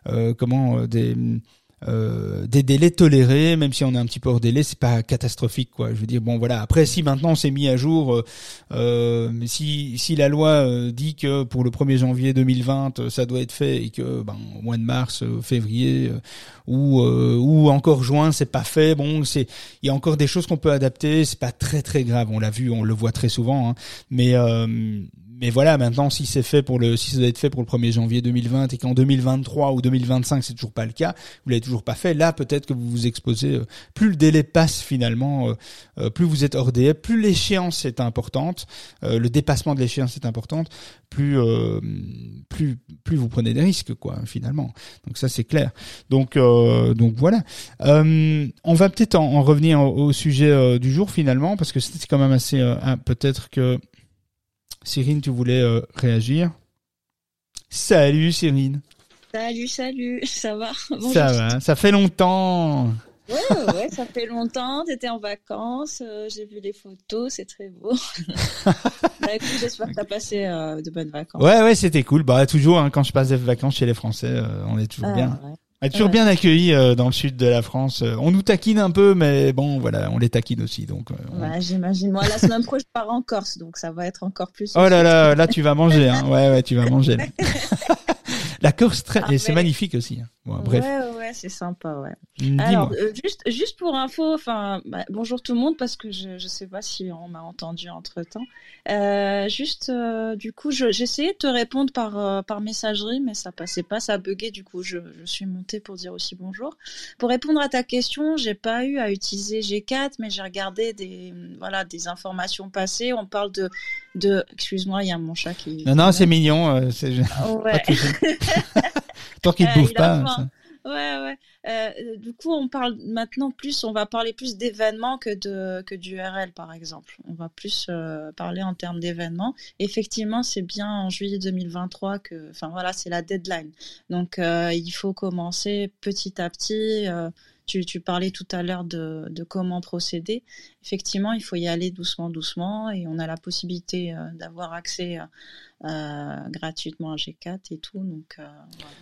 euh, comment euh, des euh, des délais tolérés, même si on est un petit peu hors délai, c'est pas catastrophique quoi. Je veux dire bon voilà. Après si maintenant on s'est mis à jour, euh, euh si si la loi euh, dit que pour le 1er janvier 2020 ça doit être fait et que ben au mois de mars, février ou ou encore juin c'est pas fait, bon c'est il y a encore des choses qu'on peut adapter, c'est pas très très grave. On l'a vu, on le voit très souvent, hein. mais mais voilà, maintenant, si c'est fait pour le, si ça doit être fait pour le 1er janvier 2020 et qu'en 2023 ou 2025 c'est toujours pas le cas, vous l'avez toujours pas fait, là peut-être que vous vous exposez. euh, plus le délai passe finalement, euh, euh, plus vous êtes hors délai, plus l'échéance est importante, euh, le dépassement de l'échéance est importante, plus euh, plus plus vous prenez des risques quoi finalement. Donc ça c'est clair. Donc donc voilà. On va peut-être en, en revenir au, au sujet du jour finalement parce que c'était quand même assez peut-être que Cyrine tu voulais euh, réagir? Salut Cyrine. Salut, salut, ça va? Bonjour. Ça va, ça fait longtemps. Ouais, ouais, ouais, ça fait longtemps, t'étais en vacances, euh, j'ai vu les photos, c'est très beau. bah, écoute, j'espère que t'as passé euh, de bonnes vacances. Ouais ouais, c'était cool. Bah toujours hein, quand je passe des vacances chez les Français, euh, on est toujours Ah, bien. ouais. On est toujours Ouais. bien accueillis euh, dans le sud de la France. Euh, On nous taquine un peu, mais bon, voilà, on les taquine aussi. Donc, euh, on- Ouais, j'imagine. Moi, la semaine prochaine, je pars en Corse, donc ça va être encore plus. oh là là, là tu vas manger. Hein. Ouais ouais, tu vas manger. Là. la Corse. Ah, c'est magnifique aussi. hein. Bon, bref, Ouais, ouais, c'est sympa, ouais. Alors, euh, juste, juste pour info, enfin, bah, bonjour tout le monde, parce que je, je sais pas si on m'a entendu entre temps. Euh, juste, euh, du coup, je- j'essayais de te répondre par, euh, par messagerie, mais ça passait pas, ça buguait, du coup, je, je suis montée pour dire aussi bonjour. Pour répondre à ta question, j'ai pas eu à utiliser G4, mais j'ai regardé des, voilà, des informations passées. On parle de, de, excuse-moi, il y a mon chat qui. Non non, c'est mignon. c'est Ouais. Tant qu'il te Euh, bouffe il a pas. ça- Ouais, ouais. Euh, du coup, on parle maintenant plus, on va parler plus d'événements que de que d'URL, par exemple. On va plus euh, parler en termes d'événements. Effectivement, c'est bien en juillet 2023 que, enfin voilà, c'est la deadline. Donc, il faut commencer petit à petit. Tu, tu parlais tout à l'heure de, de comment procéder. Effectivement, il faut y aller doucement, doucement, et on a la possibilité euh, d'avoir accès euh, euh, gratuitement à G4 et tout. Donc, euh.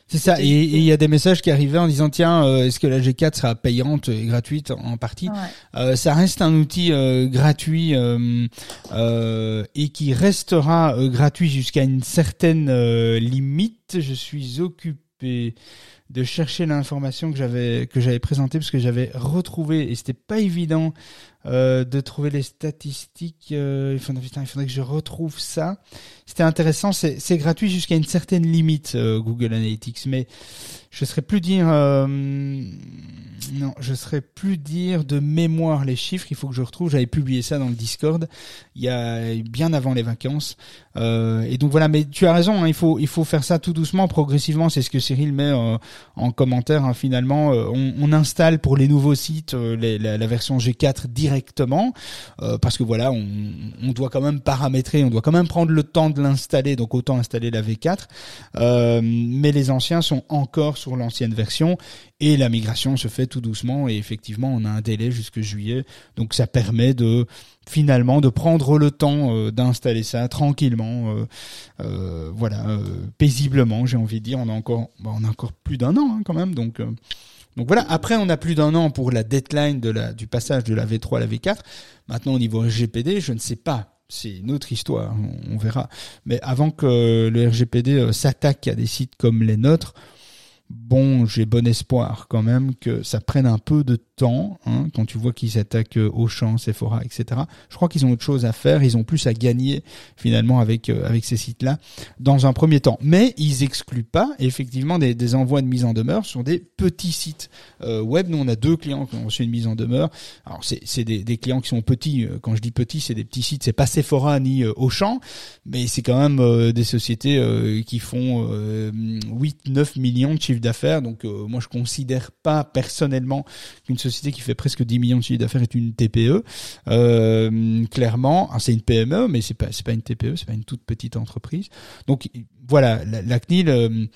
C'est ça. Et il y a des messages qui arrivaient en disant tiens, euh, est-ce que la G4 sera payante et gratuite en partie? Ouais. Ça reste un outil gratuit et qui restera gratuit jusqu'à une certaine limite. Je suis occupé de chercher l'information que j'avais présentée parce que j'avais retrouvé et c'était pas évident euh, de trouver les statistiques. euh, il, faudrait, que je retrouve ça. C'était intéressant. C'est gratuit jusqu'à une certaine limite euh, Google Analytics, mais je serais plus dire non, je serais plus dire de mémoire les chiffres. Il faut que je retrouve. J'avais publié ça dans le Discord il y a bien avant les vacances. Euh, et donc voilà. Mais tu as raison. hein, il faut il faut faire ça tout doucement, progressivement. C'est ce que Cyril met euh, en commentaire. hein, finalement, Euh, on, on installe pour les nouveaux sites euh, la, la version G4 directement euh, parce que voilà, on, on doit quand même paramétrer, on doit quand même prendre le temps de l'installer. Donc autant installer la V4. Euh, mais les anciens sont encore sur l'ancienne version et la migration se fait tout doucement et effectivement on a un délai jusque juillet. Donc ça permet de finalement de prendre le temps euh, d'installer ça tranquillement euh, euh, voilà paisiblement j'ai envie de dire. On a encore bah, on a encore plus d'un an hein, quand même. Donc donc voilà. Après on a plus d'un an pour la deadline du passage de la V3 à la V4 maintenant au niveau RGPD je ne sais pas. C'est une autre histoire, on, on verra. Mais avant que le RGPD s'attaque à des sites comme les nôtres, bon, j'ai bon espoir quand même que ça prenne un peu de temps, hein, quand tu vois qu'ils s'attaquent euh, Auchan, Sephora, etc. Je crois qu'ils ont autre chose à faire, ils ont plus à gagner finalement avec euh, avec ces sites-là dans un premier temps. Mais ils excluent pas effectivement des, des envois de mise en demeure sur des petits sites euh, web. Nous, on a deux clients qui ont reçu une mise en demeure. Alors c'est des, des clients qui sont petits. Euh, Quand je dis petits, c'est des petits sites. C'est pas Sephora ni Auchan, mais c'est quand même des sociétés qui font euh, 8-9 millions de d'affaires. Donc euh, moi, je considère pas personnellement qu'une société qui fait presque 10 millions de chiffre d'affaires est une TPE. Euh, clairement, Ah, c'est une PME, mais c'est pas c'est pas une TPE, c'est pas une toute petite entreprise. Donc voilà, la, CNIL euh,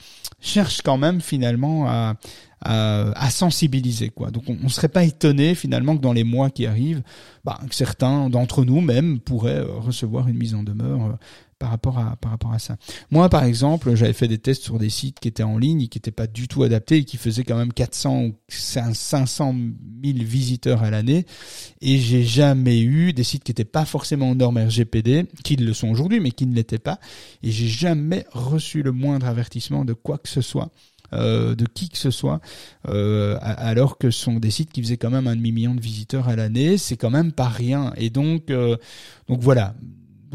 cherche quand même finalement à, à, sensibiliser quoi. Donc on, on serait pas étonné finalement que dans les mois qui arrivent, bah, que certains d'entre nous même pourraient recevoir une mise en demeure par rapport à par rapport à ça. Moi par exemple, j'avais fait des tests sur des sites qui étaient en ligne et qui n'étaient pas du tout adaptés et qui faisaient quand même 400 ou 500 000 visiteurs à l'année et j'ai jamais eu des sites qui n'étaient pas forcément aux normes RGPD, qui le sont aujourd'hui mais qui ne l'étaient pas et j'ai jamais reçu le moindre avertissement de quoi que ce soit. euh, de qui que ce soit, euh, alors que ce sont des sites qui faisaient quand même un demi million de visiteurs à l'année, c'est quand même pas rien. Et donc, euh, donc voilà.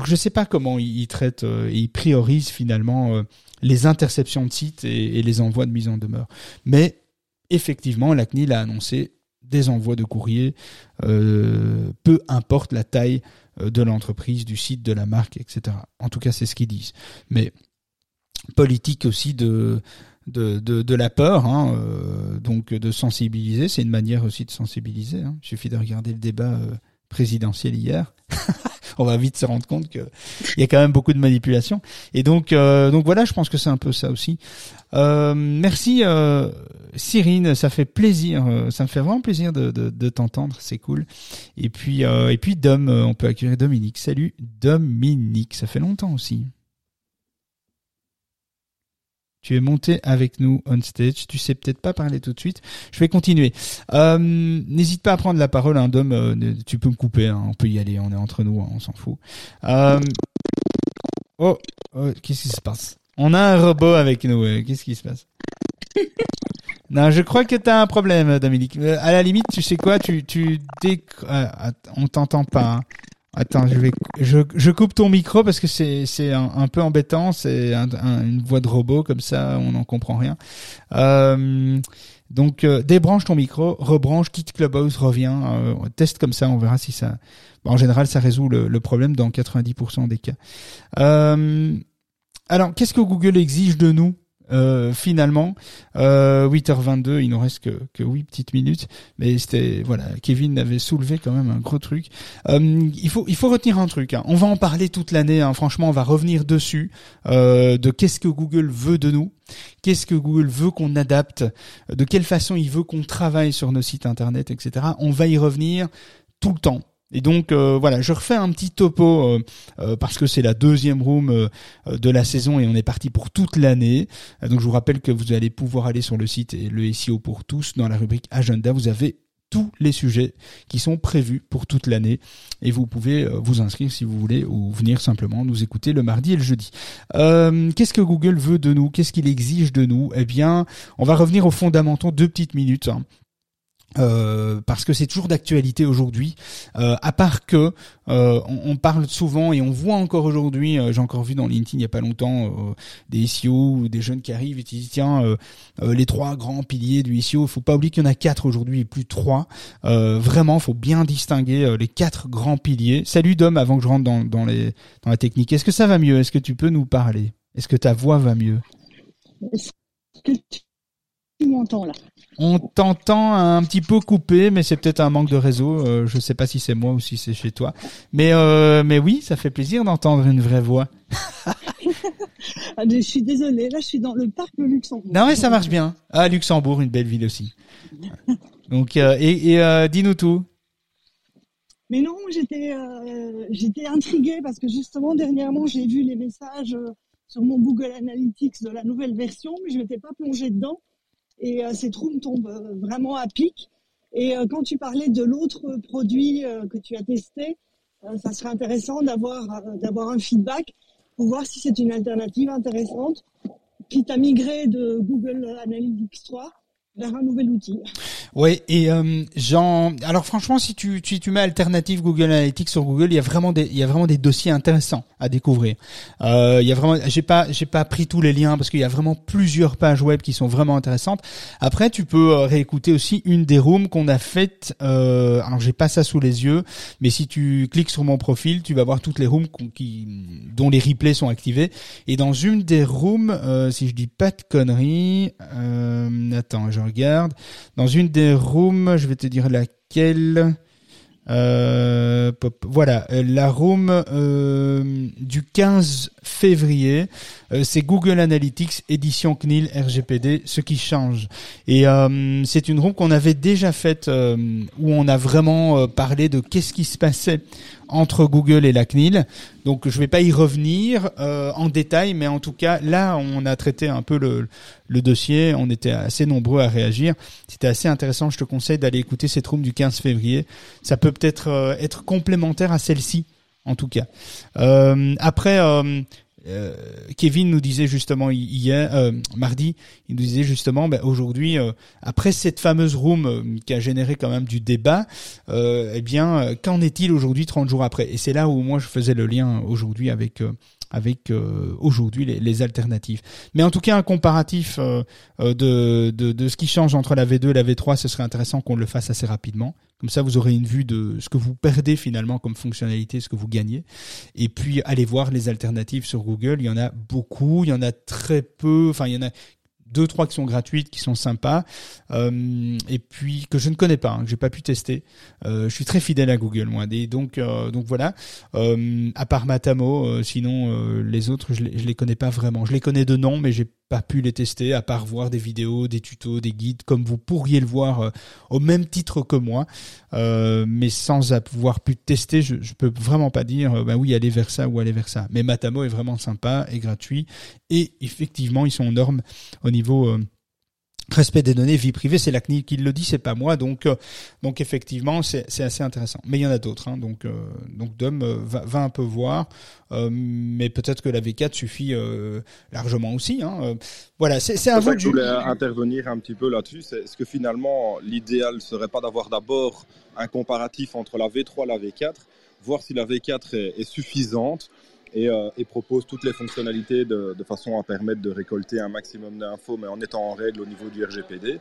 Donc je sais pas comment ils, traitent, euh, ils priorisent finalement euh, les interceptions de sites et, les envois de mise en demeure. Mais effectivement, la CNIL a annoncé des envois de courrier, euh, peu importe la taille de l'entreprise, du site, de la marque, etc. En tout cas, c'est ce qu'ils disent. Mais politique aussi de, la peur, hein, donc de sensibiliser. C'est une manière aussi de sensibiliser. Hein. Il suffit de regarder le débat présidentiel hier. on va vite se rendre compte que il y a quand même beaucoup de manipulation. Et donc, euh, donc voilà, je pense que c'est un peu ça aussi. Euh, merci euh, Cyrine, ça fait plaisir, euh, ça me fait vraiment plaisir de, de, de t'entendre, c'est cool. Et puis, et puis Dom, on peut accueillir Dominique. Salut Dominique, ça fait longtemps aussi. Tu es monté avec nous on stage. Tu sais peut-être pas parler tout de suite. Je vais continuer. Euh, N'hésite pas à prendre la parole, un hein, Dom. Euh, tu peux me couper. Hein, on peut y aller. On est entre nous. Hein, on s'en fout. Euh... Oh, oh qu'est-ce qui se passe? On a un robot avec nous. Qu'est-ce qui se passe? Non, je crois que tu as un problème, Dominique. Euh, à la limite, tu sais quoi? Tu, tu déc... On t'entend pas. Attends, je vais, je, je coupe ton micro parce que c'est, c'est un, peu embêtant. C'est un, une voix de robot comme ça, on n'en comprend rien. Euh, donc, euh, débranche ton micro, rebranche, quitte Clubhouse, reviens, euh, teste comme ça, on verra si ça. en général, ça résout le, le problème dans 90% des cas. Euh, alors, qu'est-ce que Google exige de nous? Euh, finalement, euh, 8h22, il nous reste que, que 8 petites minutes, mais c'était voilà, Kevin avait soulevé quand même un gros truc. Euh, il faut il faut retenir un truc. Hein. On va en parler toute l'année. Hein. Franchement, on va revenir dessus euh, de qu'est-ce que Google veut de nous, qu'est-ce que Google veut qu'on adapte, de quelle façon il veut qu'on travaille sur nos sites internet, etc. On va y revenir tout le temps. Et donc euh, voilà, je refais un petit topo euh, euh, parce que c'est la deuxième room de la saison et on est parti pour toute l'année. donc je vous rappelle que vous allez pouvoir aller sur le site et le SEO pour tous dans la rubrique agenda, vous avez tous les sujets qui sont prévus pour toute l'année et vous pouvez vous inscrire si vous voulez ou venir simplement nous écouter le mardi et le jeudi. Qu'est-ce que Google veut de nous? Qu'est-ce qu'il exige de nous? Eh bien, on va revenir aux fondamentaux deux petites minutes. Hein. Euh, parce que c'est toujours d'actualité aujourd'hui. Euh, à part que euh, on, parle souvent et on voit encore aujourd'hui, j'ai encore vu dans LinkedIn il y a pas longtemps des SEO ou des jeunes qui arrivent et qui disent tiens les trois grands piliers du SEO. Il faut pas oublier qu'il y en a quatre aujourd'hui et plus trois. vraiment, faut bien distinguer les quatre grands piliers. Salut Dom, avant que je rentre dans, dans la technique. Est-ce que ça va mieux? Est-ce que tu peux nous parler? Est-ce que ta voix va mieux? M'entends là? On t'entend un petit peu coupé, mais c'est peut-être un manque de réseau. Euh, je sais pas si c'est moi ou si c'est chez toi. Mais euh, mais oui, ça fait plaisir d'entendre une vraie voix. Ah, je suis désolée, là je suis dans le parc de Luxembourg. Non mais ça marche bien. Ah Luxembourg, une belle ville aussi. Donc euh, et, et dis-nous tout. Mais non, j'étais j'étais intriguée parce que justement dernièrement j'ai vu les messages sur mon Google Analytics de la nouvelle version, mais je m'étais pas plongée dedans et euh, ces trous tombent euh, vraiment à pic. Et euh, quand tu parlais de l'autre produit que tu as testé, ça serait intéressant d'avoir d'avoir un feedback pour voir si c'est une alternative intéressante qui t'a migré de Google Analytics 3 vers un nouvel outil. Oui, et euh, alors franchement, si tu, tu, tu mets alternative Google Analytics sur Google, il y a vraiment des, il y a vraiment des dossiers intéressants à découvrir. Euh, il y a vraiment, j'ai pas, j'ai pas pris tous les liens parce qu'il y a vraiment plusieurs pages web qui sont vraiment intéressantes. Après, tu peux euh, réécouter aussi une des rooms qu'on a faites. Euh, alors, j'ai pas ça sous les yeux, mais si tu cliques sur mon profil, tu vas voir toutes les rooms qui, dont les replays sont activés. Et dans une des rooms, euh, si je dis pas de conneries, euh, attends, je regarde. Dans une des room, je vais te dire laquelle. Euh, voilà, euh, la room euh, du 15 février, c'est Google Analytics édition CNIL RGPD, ce qui change. Et c'est une room qu'on avait déjà faite où on a vraiment parlé de qu'est-ce qui se passait entre Google et la CNIL. Donc je vais pas y revenir euh, en détail, mais en tout cas là on a traité un peu le, dossier, on était assez nombreux à réagir. C'était assez intéressant. Je te conseille d'aller écouter cette room du 15 février. Ça peut peut-être euh, être complémentaire à celle-ci, en tout cas. Euh, après Kevin nous disait justement hier, euh, mardi, il nous disait justement, ben, aujourd'hui, euh, après cette fameuse room qui a généré quand même du débat, eh bien, qu'en est-il aujourd'hui, 30 jours après? Et c'est là où moi je faisais le lien aujourd'hui avec avec aujourd'hui les, alternatives. Mais en tout cas, un comparatif de, de, de, ce qui change entre la V2 et la V3, ce serait intéressant qu'on le fasse assez rapidement. Comme ça, vous aurez une vue de ce que vous perdez finalement comme fonctionnalité, ce que vous gagnez. Et puis, allez voir les alternatives sur Google. Il y en a beaucoup, il y en a très peu. Enfin, il y en a deux trois qui sont gratuites qui sont sympas euh, et puis que je ne connais pas hein, que j'ai pas pu tester. Euh, je suis très fidèle à Google moi donc euh, donc voilà. Euh, à part Matamo euh, sinon les autres je les, je les connais pas vraiment. Je les connais de nom mais j'ai pas pu les tester à part voir des vidéos, des tutos, des guides comme vous pourriez le voir euh, au même titre que moi, euh, mais sans avoir pu tester, je, peux vraiment pas dire euh, bah oui aller vers ça ou aller vers ça. Mais Matamo est vraiment sympa et gratuit et effectivement ils sont normes au niveau respect des données, vie privée, c'est la CNIL qui le dit, c'est pas moi. Donc, euh, donc effectivement, c'est assez intéressant. Mais il y en a d'autres. Hein, donc, euh, donc Dom euh, va, va, un peu voir, mais peut-être que la V4 suffit largement aussi. Hein. voilà, c'est un vous. Je voulais intervenir un petit peu là-dessus. C'est ce que finalement l'idéal serait pas d'avoir d'abord un comparatif entre la V3 et la V4, voir si la V4 est, est suffisante et, euh, et, propose toutes les fonctionnalités de, de, façon à permettre de récolter un maximum d'infos, mais en étant en règle au niveau du RGPD.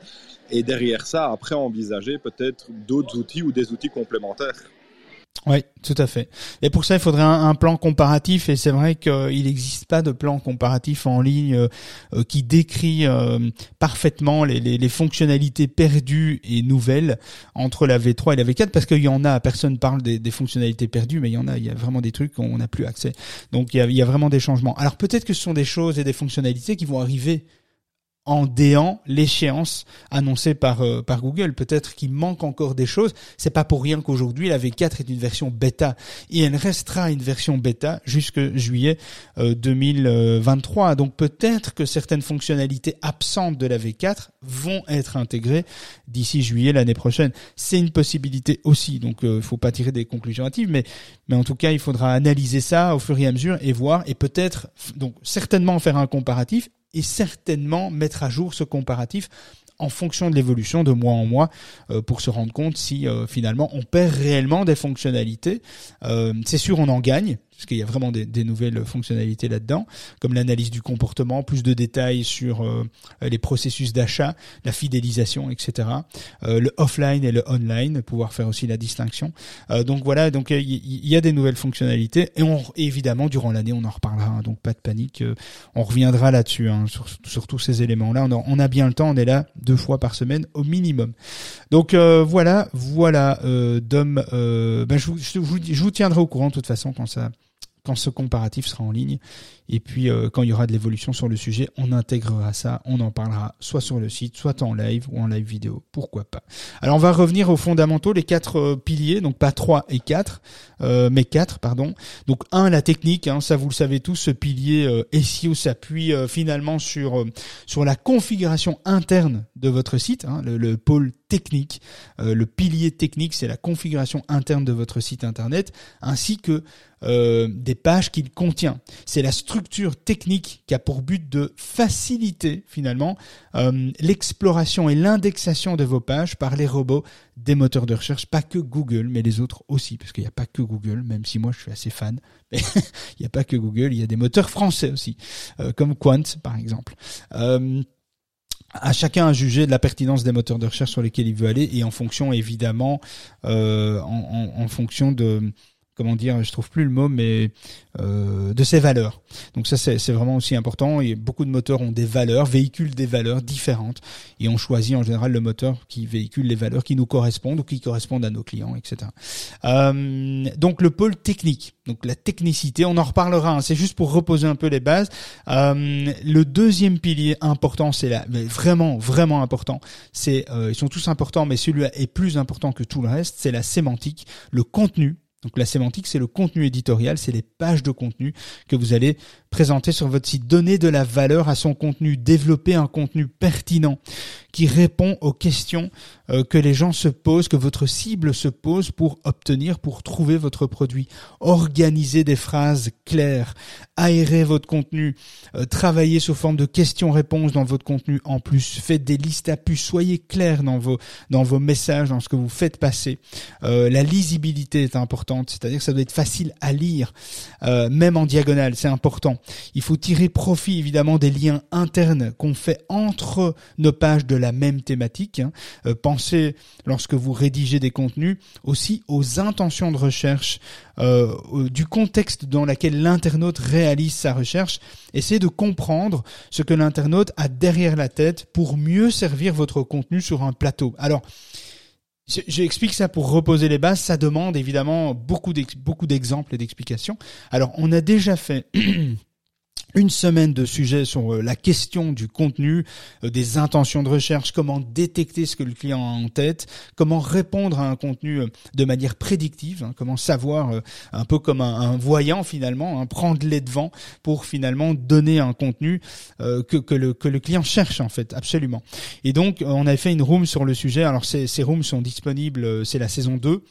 Et derrière ça, après envisager peut-être d'autres outils ou des outils complémentaires. Oui, tout à fait. Et pour ça, il faudrait un, plan comparatif. Et c'est vrai qu'il n'existe pas de plan comparatif en ligne euh, euh, qui décrit euh, parfaitement les, fonctionnalités perdues et nouvelles entre la V3 et la V4, parce qu'il y en a. Personne parle des, fonctionnalités perdues, mais il y en a. Il y a vraiment des trucs qu'on n'a plus accès. Donc il y a vraiment des changements. Alors peut-être que ce sont des choses et des fonctionnalités qui vont arriver en déant l'échéance annoncée par euh, par Google. Peut-être qu'il manque encore des choses. C'est pas pour rien qu'aujourd'hui la V4 est une version bêta et elle restera une version bêta jusque juillet 2023. Euh, Donc peut-être que certaines fonctionnalités absentes de la V4 vont être intégrées d'ici juillet l'année prochaine. C'est une possibilité aussi. Donc il euh, faut pas tirer des conclusions hâtives, mais mais en tout cas il faudra analyser ça au fur et à mesure et voir et peut-être donc certainement faire un comparatif et certainement mettre à jour ce comparatif en fonction de l'évolution de mois en mois euh, pour se rendre compte si euh, finalement on perd réellement des fonctionnalités. Euh, c'est sûr on en gagne, parce qu'il y a vraiment des, des nouvelles fonctionnalités là-dedans, comme l'analyse du comportement, plus de détails sur euh, les processus d'achat, la fidélisation, etc. Euh, le offline et le online, pouvoir faire aussi la distinction. Euh, donc voilà, donc il y, a des nouvelles fonctionnalités et on évidemment durant l'année on en reparlera, hein, donc pas de panique, on reviendra là-dessus hein, sur, sur, tous ces éléments-là. On, on, a bien le temps, on est là deux fois par semaine au minimum. Donc voilà, voilà, Dom, ben, je, je vous tiendrai au courant de toute façon quand ça quand ce comparatif sera en ligne. Et puis, euh, quand il y aura de l'évolution sur le sujet, on intégrera ça, on en parlera soit sur le site, soit en live ou en live vidéo. Pourquoi pas? Alors, on va revenir aux fondamentaux, les quatre euh, piliers, donc pas trois et quatre, euh, mais quatre, pardon. Donc, un, la technique, hein, ça vous le savez tous, ce pilier SEO s'appuie finalement sur sur la configuration interne de votre site, hein, le, le, pôle technique. le pilier technique, c'est la configuration interne de votre site internet, ainsi que des pages qu'il contient. C'est la structure technique qui a pour but de faciliter finalement euh, l'exploration et l'indexation de vos pages par les robots des moteurs de recherche, pas que Google, mais les autres aussi, parce qu'il n'y a pas que Google, même si moi je suis assez fan, mais il n'y a pas que Google, il y a des moteurs français aussi, euh, comme Quant par exemple. Euh, à chacun à juger de la pertinence des moteurs de recherche sur lesquels il veut aller et en fonction évidemment en, en, en, fonction de comment dire, je trouve plus le mot, mais euh, de ses valeurs. Donc ça c'est vraiment aussi important. Et beaucoup de moteurs ont des valeurs, véhiculent des valeurs différentes, et on choisit en général le moteur qui véhicule les valeurs qui nous correspondent ou qui correspondent à nos clients, etc. Euh, donc le pôle technique, donc la technicité, on en reparlera. Hein, c'est juste pour reposer un peu les bases. Euh, le deuxième pilier important, c'est là, vraiment vraiment important. C'est euh, ils sont tous importants, mais celui-là est plus important que tout le reste. C'est la sémantique, le contenu donc la sémantique, c'est le contenu éditorial, c'est les pages de contenu que vous allez présenter sur votre site. Donner de la valeur à son contenu, développer un contenu pertinent qui répond aux questions euh, que les gens se posent, que votre cible se pose pour obtenir, pour trouver votre produit. Organisez des phrases claires, aérez votre contenu, euh, travaillez sous forme de questions-réponses dans votre contenu en plus, faites des listes à puces, soyez clair dans vos dans vos messages, dans ce que vous faites passer. Euh, la lisibilité est importante, c'est-à-dire que ça doit être facile à lire, même en diagonale, c'est important. Il faut tirer profit évidemment des liens internes qu'on fait entre nos pages de la même thématique. Hein. Euh, pensez, lorsque vous rédigez des contenus, aussi aux intentions de recherche, euh, du contexte dans lequel l'internaute réalise sa recherche. Essayez de comprendre ce que l'internaute a derrière la tête pour mieux servir votre contenu sur un plateau. Alors, J'explique ça pour reposer les bases. Ça demande évidemment beaucoup d'exemples et d'explications. Alors, on a déjà fait une semaine de sujets sur euh, la question du contenu, euh, des intentions de recherche, comment détecter ce que le client a en tête, comment répondre à un contenu euh, de manière prédictive, hein, comment savoir un peu comme un, voyant finalement, hein, prendre les devants pour finalement donner un contenu que, le, que le client cherche en fait, absolument. Et donc on avait fait une room sur le sujet. Alors ces, ces rooms sont disponibles, c'est la saison 2.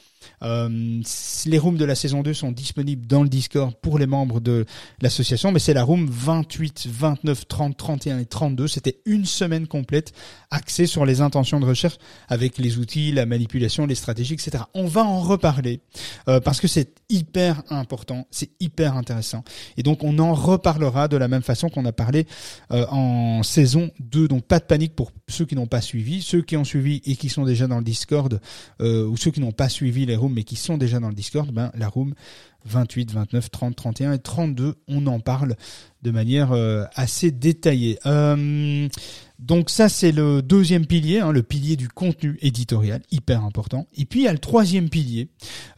Euh, les rooms de la saison 2 sont disponibles dans le Discord pour les membres de l'association, mais c'est la room 28, 29, 30, 31 et 32. C'était une semaine complète axée sur les intentions de recherche avec les outils, la manipulation, les stratégies, etc. On va en reparler euh, parce que c'est hyper important, c'est hyper intéressant. Et donc on en reparlera de la même façon qu'on a parlé euh, en saison 2. Donc pas de panique pour ceux qui n'ont pas suivi, ceux qui ont suivi et qui sont déjà dans le Discord ou ceux qui n'ont pas suivi rooms mais qui sont déjà dans le Discord, ben, la room 28, 29, 30, 31 et 32, on en parle de manière euh, assez détaillée. Euh, donc ça c'est le deuxième pilier, hein, le pilier du contenu éditorial, hyper important. Et puis il y a le troisième pilier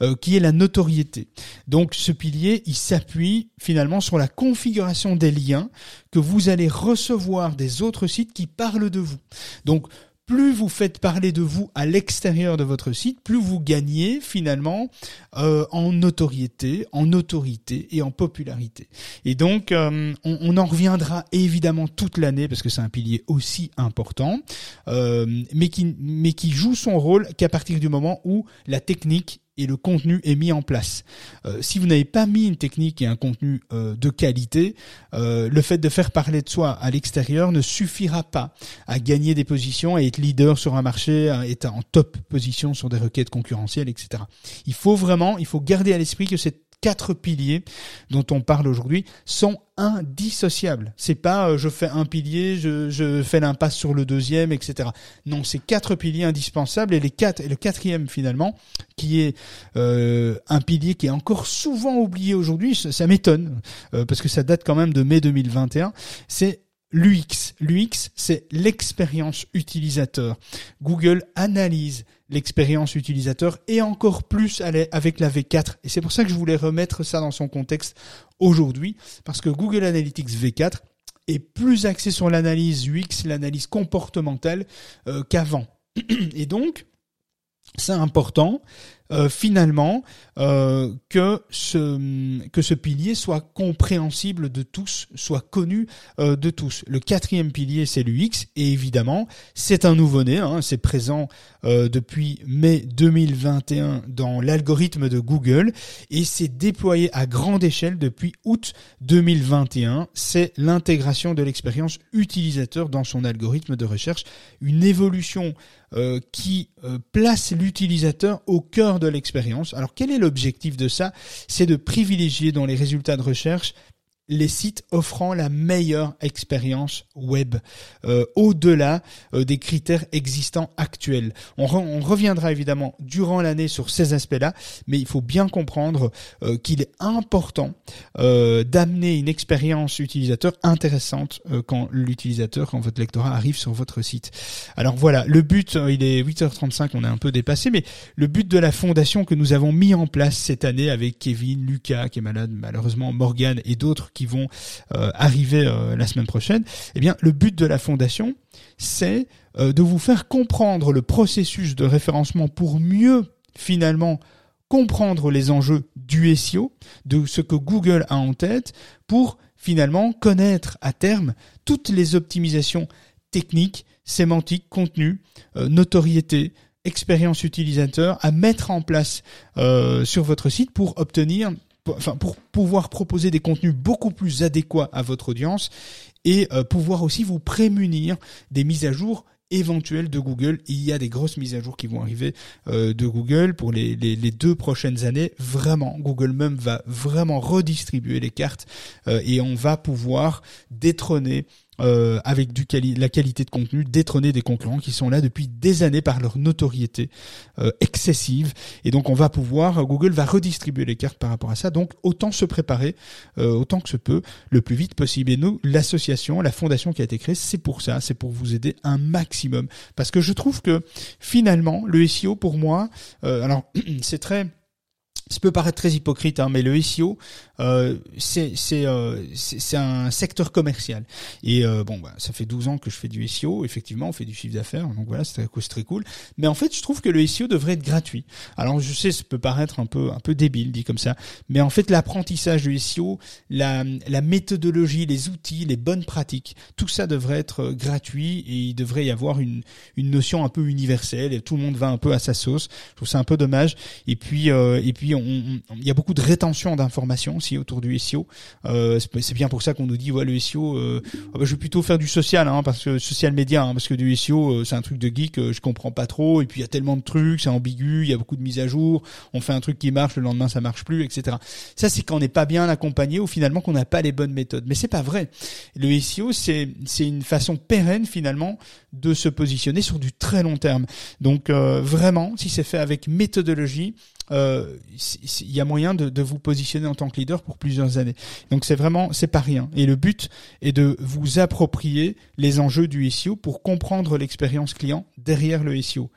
euh, qui est la notoriété. Donc ce pilier, il s'appuie finalement sur la configuration des liens que vous allez recevoir des autres sites qui parlent de vous. Donc plus vous faites parler de vous à l'extérieur de votre site, plus vous gagnez finalement euh, en notoriété, en autorité et en popularité. Et donc, euh, on, en reviendra évidemment toute l'année parce que c'est un pilier aussi important, euh, mais qui mais qui joue son rôle qu'à partir du moment où la technique et le contenu est mis en place. Euh, si vous n'avez pas mis une technique et un contenu euh, de qualité, euh, le fait de faire parler de soi à l'extérieur ne suffira pas à gagner des positions et être leader sur un marché, à être en top position sur des requêtes concurrentielles, etc. Il faut vraiment, il faut garder à l'esprit que cette quatre piliers dont on parle aujourd'hui sont indissociables. C'est pas euh, je fais un pilier, je, fais l'impasse sur le deuxième, etc. Non, c'est quatre piliers indispensables et les quatre et le quatrième finalement, qui est euh, un pilier qui est encore souvent oublié aujourd'hui, ça, m'étonne euh, parce que ça date quand même de mai 2021. C'est l'UX. L'UX, c'est l'expérience utilisateur. Google analyse l'expérience utilisateur et encore plus avec la V4. Et c'est pour ça que je voulais remettre ça dans son contexte aujourd'hui, parce que Google Analytics V4 est plus axé sur l'analyse UX, l'analyse comportementale euh, qu'avant. Et donc, c'est important euh, finalement euh, que ce que ce pilier soit compréhensible de tous, soit connu euh, de tous. Le quatrième pilier c'est l'UX et évidemment c'est un nouveau-né, hein, c'est présent depuis mai 2021 dans l'algorithme de Google et c'est déployé à grande échelle depuis août 2021. C'est l'intégration de l'expérience utilisateur dans son algorithme de recherche, une évolution qui place l'utilisateur au cœur de l'expérience. Alors quel est l'objectif de ça? C'est de privilégier dans les résultats de recherche les sites offrant la meilleure expérience web euh, au-delà euh, des critères existants actuels. On, reviendra évidemment durant l'année sur ces aspects-là, mais il faut bien comprendre euh, qu'il est important d'amener une expérience utilisateur intéressante quand l'utilisateur, quand votre lectorat arrive sur votre site. Alors voilà, le but, il est 8h35, on est un peu dépassé, mais le but de la fondation que nous avons mis en place cette année avec Kevin, Lucas qui est malade, malheureusement Morgan et d'autres vont euh, arriver euh, la semaine prochaine, eh bien le but de la fondation, c'est euh, de vous faire comprendre le processus de référencement pour mieux finalement comprendre les enjeux du SEO, de ce que Google a en tête, pour finalement connaître à terme toutes les optimisations techniques, sémantiques, contenu, notoriété, expérience utilisateur à mettre en place sur votre site pour obtenir enfin pour pouvoir proposer des contenus beaucoup plus adéquats à votre audience et euh, pouvoir aussi vous prémunir des mises à jour éventuelles de Google. Il y a des grosses mises à jour qui vont arriver euh, de Google pour les, deux prochaines années. Vraiment, Google même va vraiment redistribuer les cartes euh, et on va pouvoir détrôner euh, avec du quali la qualité de contenu, détrôner des concurrents qui sont là depuis des années par leur notoriété euh, excessive. Et donc on va pouvoir, Google va redistribuer les cartes par rapport à ça. Donc autant se préparer euh, autant que se peut, le plus vite possible. Et nous, l'association, la fondation qui a été créée, c'est pour ça, c'est pour vous aider un maximum. Parce que je trouve que finalement, le SEO pour moi, alors c'est très ça peut paraître très hypocrite, hein, mais le SEO, euh, c'est euh, un secteur commercial. Et euh, bon, bah, ça fait 12 ans que je fais du SEO. Effectivement, on fait du chiffre d'affaires, donc voilà, c'est très, cool. Mais en fait, je trouve que le SEO devrait être gratuit. Alors, je sais, ça peut paraître un peu un peu débile dit comme ça, mais en fait, l'apprentissage du SEO, la la méthodologie, les outils, les bonnes pratiques, tout ça devrait être gratuit et il devrait y avoir une une notion un peu universelle et tout le monde va un peu à sa sauce. Je trouve ça un peu dommage. Et puis et puis il y a beaucoup de rétention d'informations aussi autour du SEO. Euh, c'est bien pour ça qu'on nous dit ouais le SEO, euh, ah bah, je vais plutôt faire du social, hein, parce que social média, hein, parce que du SEO euh, c'est un truc de geek, euh, je comprends pas trop. Et puis il y a tellement de trucs, c'est ambigu, il y a beaucoup de mises à jour. On fait un truc qui marche, le lendemain ça marche plus, etc. Ça c'est quand on n'est pas bien accompagné ou finalement qu'on n'a pas les bonnes méthodes. Mais c'est pas vrai. Le SEO c'est c'est une façon pérenne finalement de se positionner sur du très long terme. Donc euh, vraiment, si c'est fait avec méthodologie, euh, il y a moyen de, de, vous positionner en tant que leader pour plusieurs années. Donc c'est vraiment, c'est pas rien. Et le but est de vous approprier les enjeux du SEO pour comprendre l'expérience client derrière le SEO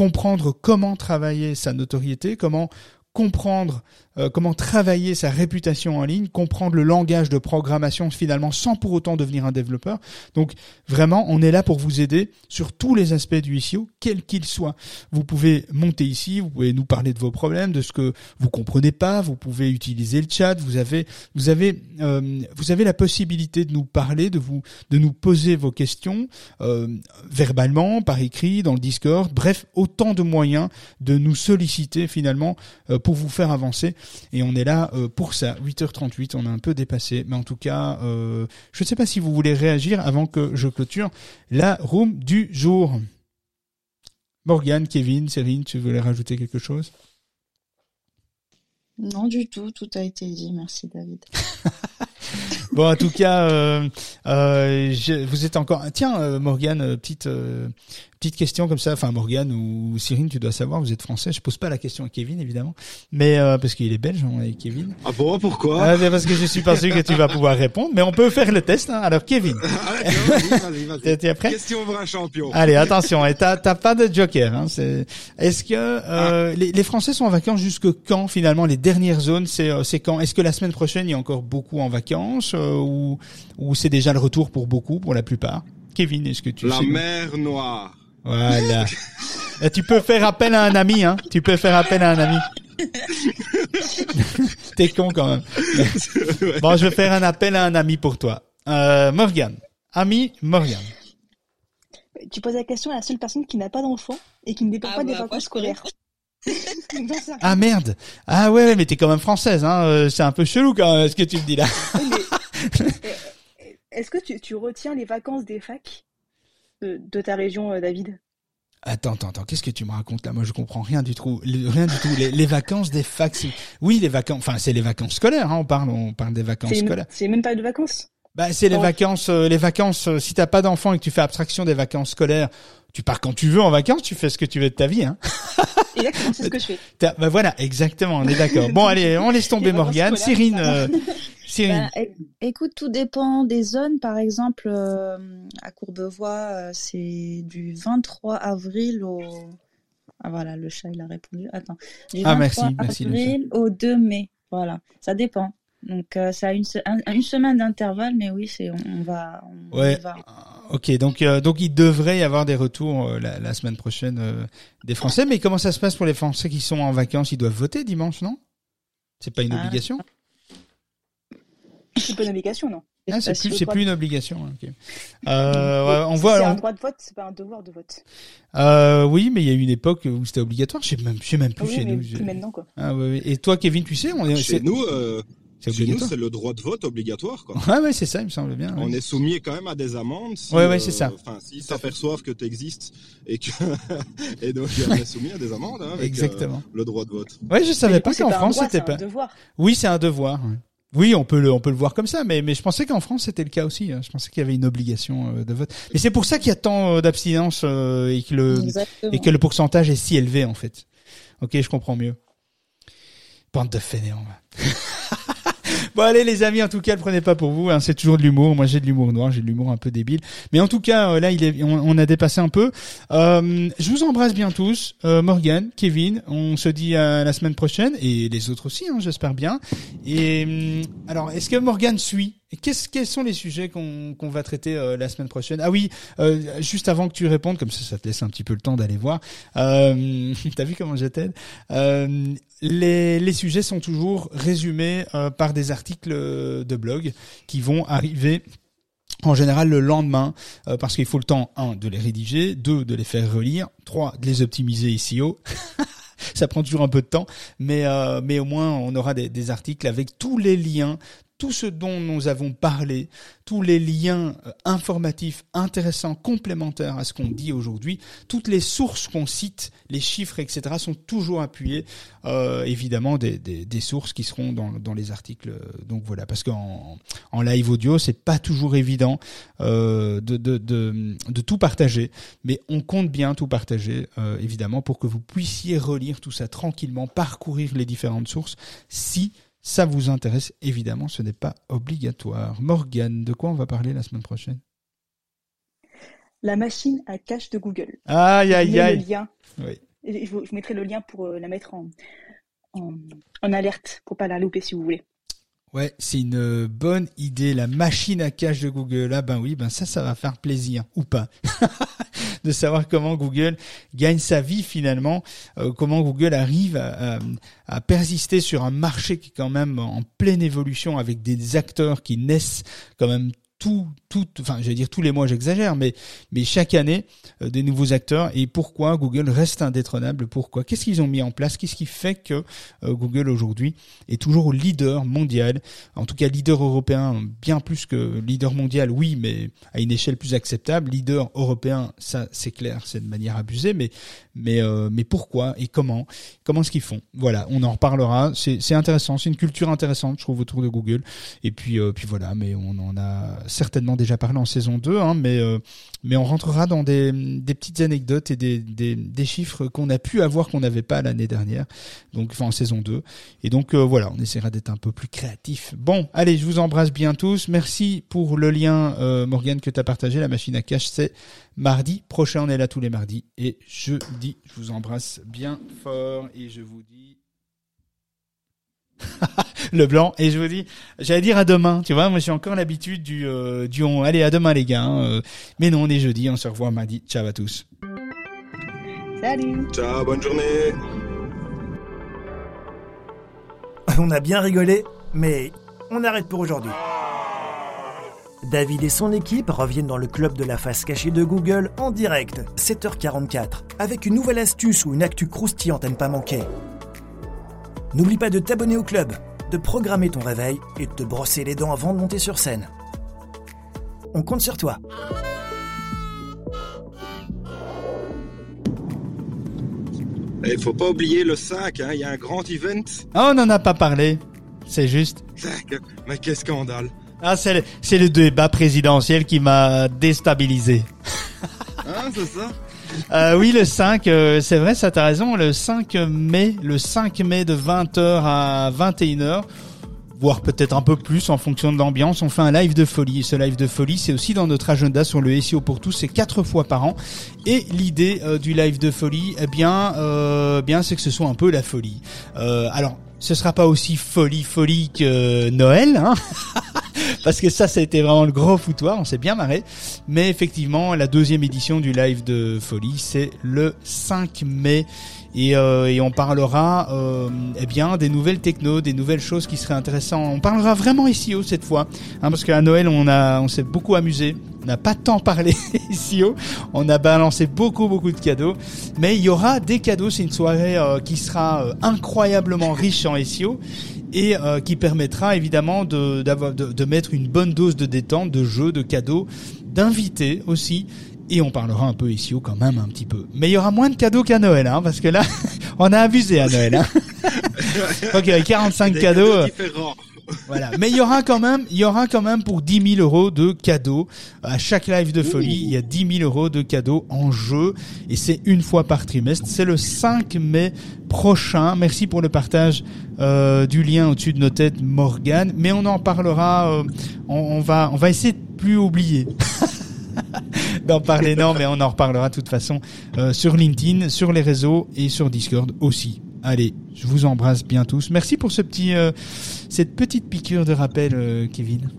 comprendre comment travailler sa notoriété, comment comprendre euh, comment travailler sa réputation en ligne, comprendre le langage de programmation finalement sans pour autant devenir un développeur. Donc vraiment, on est là pour vous aider sur tous les aspects du SEO, quel qu'il soit. Vous pouvez monter ici, vous pouvez nous parler de vos problèmes, de ce que vous comprenez pas, vous pouvez utiliser le chat, vous avez vous avez euh, vous avez la possibilité de nous parler, de vous de nous poser vos questions euh, verbalement, par écrit, dans le Discord, bref, autant de moyens de nous solliciter finalement pour vous faire avancer. Et on est là euh, pour ça. 8h38, on a un peu dépassé. Mais en tout cas, euh, je ne sais pas si vous voulez réagir avant que je clôture la room du jour. Morgane, Kevin, Céline, tu voulais rajouter quelque chose? Non, du tout. Tout a été dit. Merci, David. bon, en tout cas, euh, euh, je, vous êtes encore. Tiens, euh, Morgane, petite petite question comme ça, enfin Morgane ou Cyrine, tu dois savoir, vous êtes français. Je pose pas la question à Kevin évidemment, mais euh, parce qu'il est belge, on est Kevin. Ah bon, pourquoi? Ah, Parce que je suis pas sûr que tu vas pouvoir répondre, mais on peut faire le test. Hein. Alors Kevin, ah, vas-y, vas-y. T'es prêt? Question pour un champion. Allez, attention, et t'as pas de joker. Hein. C'est. Est-ce que euh, ah. les, les, Français sont en vacances jusque quand finalement Les dernières zones, c'est euh, c'est quand? Est-ce que la semaine prochaine il y a encore beaucoup en vacances? euh, ou ou c'est déjà le retour pour beaucoup, pour la plupart Kevin, est-ce que tu La mer Noire. Voilà. Et tu peux faire appel à un ami, hein. Tu peux faire appel à un ami. T'es con quand même. Bon, je vais faire un appel à un ami pour toi. Euh, Morgan. Ami Morgan. Tu poses la question à la seule personne qui n'a pas d'enfant et qui ne dépend ah pas des bah, vacances scolaires. ah merde. Ah ouais, mais t'es quand même française, hein. Euh, c'est un peu chelou quand même ce que tu me dis là. Est-ce que tu, tu retiens les vacances des facs de, ta région, euh, David? Attends, attends, attends, qu'est-ce que tu me racontes là? Moi, je comprends rien du tout, rien du tout. Les, vacances des facs, oui, les vacances, enfin, c'est les vacances scolaires. Hein, on parle, on parle des vacances scolaires. C'est même pas de vacances? Bah, c'est les vacances, euh, les vacances. Euh, si t'as pas d'enfant et que tu fais abstraction des vacances scolaires, tu pars quand tu veux en vacances, tu fais ce que tu veux de ta vie, hein. Exactement, c'est ce que je fais. Bah voilà, exactement, on est d'accord. Bon, allez, on laisse tomber Morgane. Cyrine, bah, écoute, tout dépend des zones. Par exemple, euh, à Courbevoie, euh, c'est du 23 avril au. Ah voilà, le chat il a répondu. Attends. Du 23 ah merci, merci avril au 2 mai. Voilà, ça dépend. Donc euh, ça a une, une semaine d'intervalle, mais oui, c'est on, va. ouais. Ok, donc donc il devrait y avoir des retours la, semaine prochaine des Français. Mais comment ça se passe pour les Français qui sont en vacances? Ils doivent voter dimanche, non? C'est pas une ah. obligation? C'est pas une obligation, non ah, c'est plus, une obligation. Hein, euh, on voit. C'est un droit de vote, c'est pas un devoir de vote. Euh, oui, mais il y a eu une époque où c'était obligatoire. Je sais même, je sais même plus oui, chez nous. Plus maintenant, quoi. Ah, oui, Et toi, Kevin, tu sais, on est. Chez nous, euh, c'est Chez nous, c'est le droit de vote obligatoire, quoi. Ouais, ouais, c'est ça, il me semble bien. On est soumis quand même à des amendes. Si, ouais, ouais, c'est ça. Enfin, s'ils s'aperçoivent que tu existes et que et donc on est soumis à des amendes. Hein, avec, Exactement. le droit de vote. Ouais, je savais pas qu'en France c'était pas. C'est un devoir. Oui, c'est un devoir. Oui, on peut le, on peut le voir comme ça, mais, mais je pensais qu'en France c'était le cas aussi. Hein. Je pensais qu'il y avait une obligation euh, de vote. Mais c'est pour ça qu'il y a tant euh, d'abstinence euh, et que le et que le pourcentage est si élevé en fait. Ok, je comprends mieux. Bande de fainéants. Bon allez les amis, en tout cas, le prenez pas pour vous. Hein, c'est toujours de l'humour. Moi, j'ai de l'humour noir, j'ai de l'humour un peu débile. Mais en tout cas, euh, là, il est, on, a dépassé un peu. Euh, je vous embrasse bien tous, euh, Morgan, Kevin. On se dit à la semaine prochaine et les autres aussi, hein, j'espère bien. Et hum, alors, est-ce que Morgan suit? Qu'est-ce, quels sont les sujets qu'on, qu'on va traiter euh, la semaine prochaine? Ah oui, euh, juste avant que tu répondes, comme ça, ça te laisse un petit peu le temps d'aller voir. Euh, T'as vu comment j'étais? Euh, les, sujets sont toujours résumés euh, par des articles de blog qui vont arriver en général le lendemain, parce qu'il faut le temps, un, de les rédiger, deux, de les faire relire, trois, de les optimiser ici haut. ça prend toujours un peu de temps, mais au moins on aura des, articles avec tous les liens, tout ce dont nous avons parlé, tous les liens euh, informatifs intéressants, complémentaires à ce qu'on dit aujourd'hui, toutes les sources qu'on cite, les chiffres, etc., sont toujours appuyés, euh, évidemment, des, sources qui seront dans, les articles. Donc voilà, parce qu'en en live audio, c'est pas toujours évident euh, de, tout partager, mais on compte bien tout partager, évidemment, pour que vous puissiez relire tout ça tranquillement, parcourir les différentes sources, si ça vous intéresse, évidemment, ce n'est pas obligatoire. Morgane, de quoi on va parler la semaine prochaine? La machine à cache de Google. Aïe, aïe, aïe. Le lien. Oui. Je, je, mettrai le lien pour euh, la mettre en, en, en alerte pour pas la louper si vous voulez. Ouais, c'est une bonne idée. La machine à cache de Google. Ah ben oui, ben ça, ça va faire plaisir ou pas de savoir comment Google gagne sa vie finalement, euh, comment Google arrive à, à, persister sur un marché qui est quand même en pleine évolution avec des acteurs qui naissent quand même tout, tout, enfin, je vais dire tous les mois, j'exagère, mais, mais chaque année, euh, des nouveaux acteurs. Et pourquoi Google reste indétrônable? Pourquoi? Qu'est-ce qu'ils ont mis en place? Qu'est-ce qui fait que euh, Google aujourd'hui est toujours leader mondial? En tout cas, leader européen, bien plus que leader mondial, oui, mais à une échelle plus acceptable. Leader européen, ça, c'est clair, c'est de manière abusée, mais, mais, euh, mais pourquoi et comment? Comment est-ce qu'ils font? Voilà, on en reparlera. C'est intéressant, c'est une culture intéressante, je trouve, autour de Google. Et puis, puis voilà, mais on en a certainement déjà parlé en saison 2, hein, mais, euh, mais on rentrera dans des, petites anecdotes et des chiffres qu'on a pu avoir qu'on n'avait pas l'année dernière, donc enfin en saison 2. Et donc euh, voilà, on essaiera d'être un peu plus créatif. Bon, allez, je vous embrasse bien tous. Merci pour le lien, euh, Morgane, que tu as partagé. La machine à cash, c'est mardi prochain. On est là tous les mardis. Et jeudi, je vous embrasse bien fort et je vous dis le blanc. Et je vous dis, j'allais dire à demain, tu vois, moi j'ai encore l'habitude du, euh, du on, allez à demain les gars. Hein, euh. mais non, on est jeudi, on se revoit mardi. Ciao à tous. Salut. Ciao, bonne journée. On a bien rigolé, mais on arrête pour aujourd'hui. David et son équipe reviennent dans le club de la face cachée de Google en direct, 7h44, avec une nouvelle astuce ou une actu croustillante à ne pas manquer. N'oublie pas de t'abonner au club, de programmer ton réveil et de te brosser les dents avant de monter sur scène. On compte sur toi. Il faut pas oublier le 5, hein, il y a un grand event. Ah, on n'en a pas parlé. C'est juste. Mais quel scandale. Ah, c'est le, c'est le débat présidentiel qui m'a déstabilisé. ah, c'est ça? Euh, oui, le 5, euh, c'est vrai, ça t'as raison. Le 5 mai, le 5 mai de 20h à 21h, voire peut-être un peu plus en fonction de l'ambiance, on fait un live de folie. Et ce live de folie, c'est aussi dans notre agenda sur le SEO pour tous, c'est quatre fois par an. Et l'idée euh, du live de folie, eh bien, bien, c'est que ce soit un peu la folie. alors, ce sera pas aussi folie folie que Noël, hein parce que ça, ça a été vraiment le gros foutoir. On s'est bien marré. Mais effectivement, la deuxième édition du live de folie, c'est le 5 mai. Et, euh, et on parlera euh, eh bien des nouvelles techno, des nouvelles choses qui seraient intéressantes. On parlera vraiment SEO cette fois, hein, parce qu'à Noël on a on s'est beaucoup amusé. On n'a pas tant parlé SEO, on a balancé beaucoup beaucoup de cadeaux, mais il y aura des cadeaux. C'est une soirée euh, qui sera euh, incroyablement riche en SEO et euh, qui permettra évidemment de, d'avoir, de, de mettre une bonne dose de détente, de jeux, de cadeaux, d'invités aussi. Et on parlera un peu SEO quand même un petit peu. Mais il y aura moins de cadeaux qu'à Noël, hein, parce que là, on a abusé à Noël. Hein. A 45 Des cadeaux. Voilà. Mais il y aura quand même, il y aura quand même pour 10 000 euros de cadeaux. À chaque live de folie, il y a 10 000 euros de cadeaux en jeu. Et c'est une fois par trimestre. C'est le 5 mai prochain. Merci pour le partage euh, du lien au-dessus de nos têtes, Morgane. Mais on en parlera, euh, on, on va, on va essayer de plus oublier. d'en parler non mais on en reparlera de toute façon euh, sur LinkedIn, sur les réseaux et sur Discord aussi. Allez, je vous embrasse bien tous. Merci pour ce petit, euh, cette petite piqûre de rappel, euh, Kevin.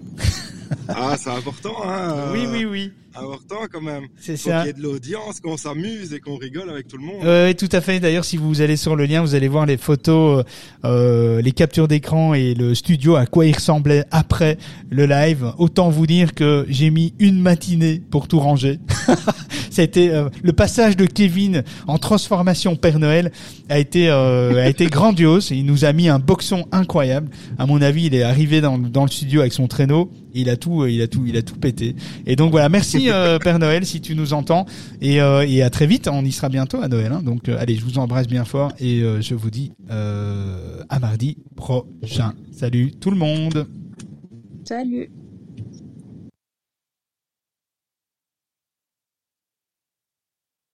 Ah, c'est important, hein. Oui, oui, oui. Important quand même. C'est ça. qu'il y ait de l'audience, qu'on s'amuse et qu'on rigole avec tout le monde. Euh, oui, tout à fait. D'ailleurs, si vous allez sur le lien, vous allez voir les photos, euh, les captures d'écran et le studio à quoi il ressemblait après le live. Autant vous dire que j'ai mis une matinée pour tout ranger. C'était euh, le passage de Kevin en transformation Père Noël a été euh, a été grandiose. Il nous a mis un boxon incroyable. À mon avis, il est arrivé dans, dans le studio avec son traîneau. Il a tout, il a tout, il a tout pété. Et donc voilà, merci euh, Père Noël si tu nous entends. Et, euh, et à très vite. On y sera bientôt à Noël. hein. Donc euh, allez, je vous embrasse bien fort et je vous dis à mardi prochain. Salut tout le monde. Salut.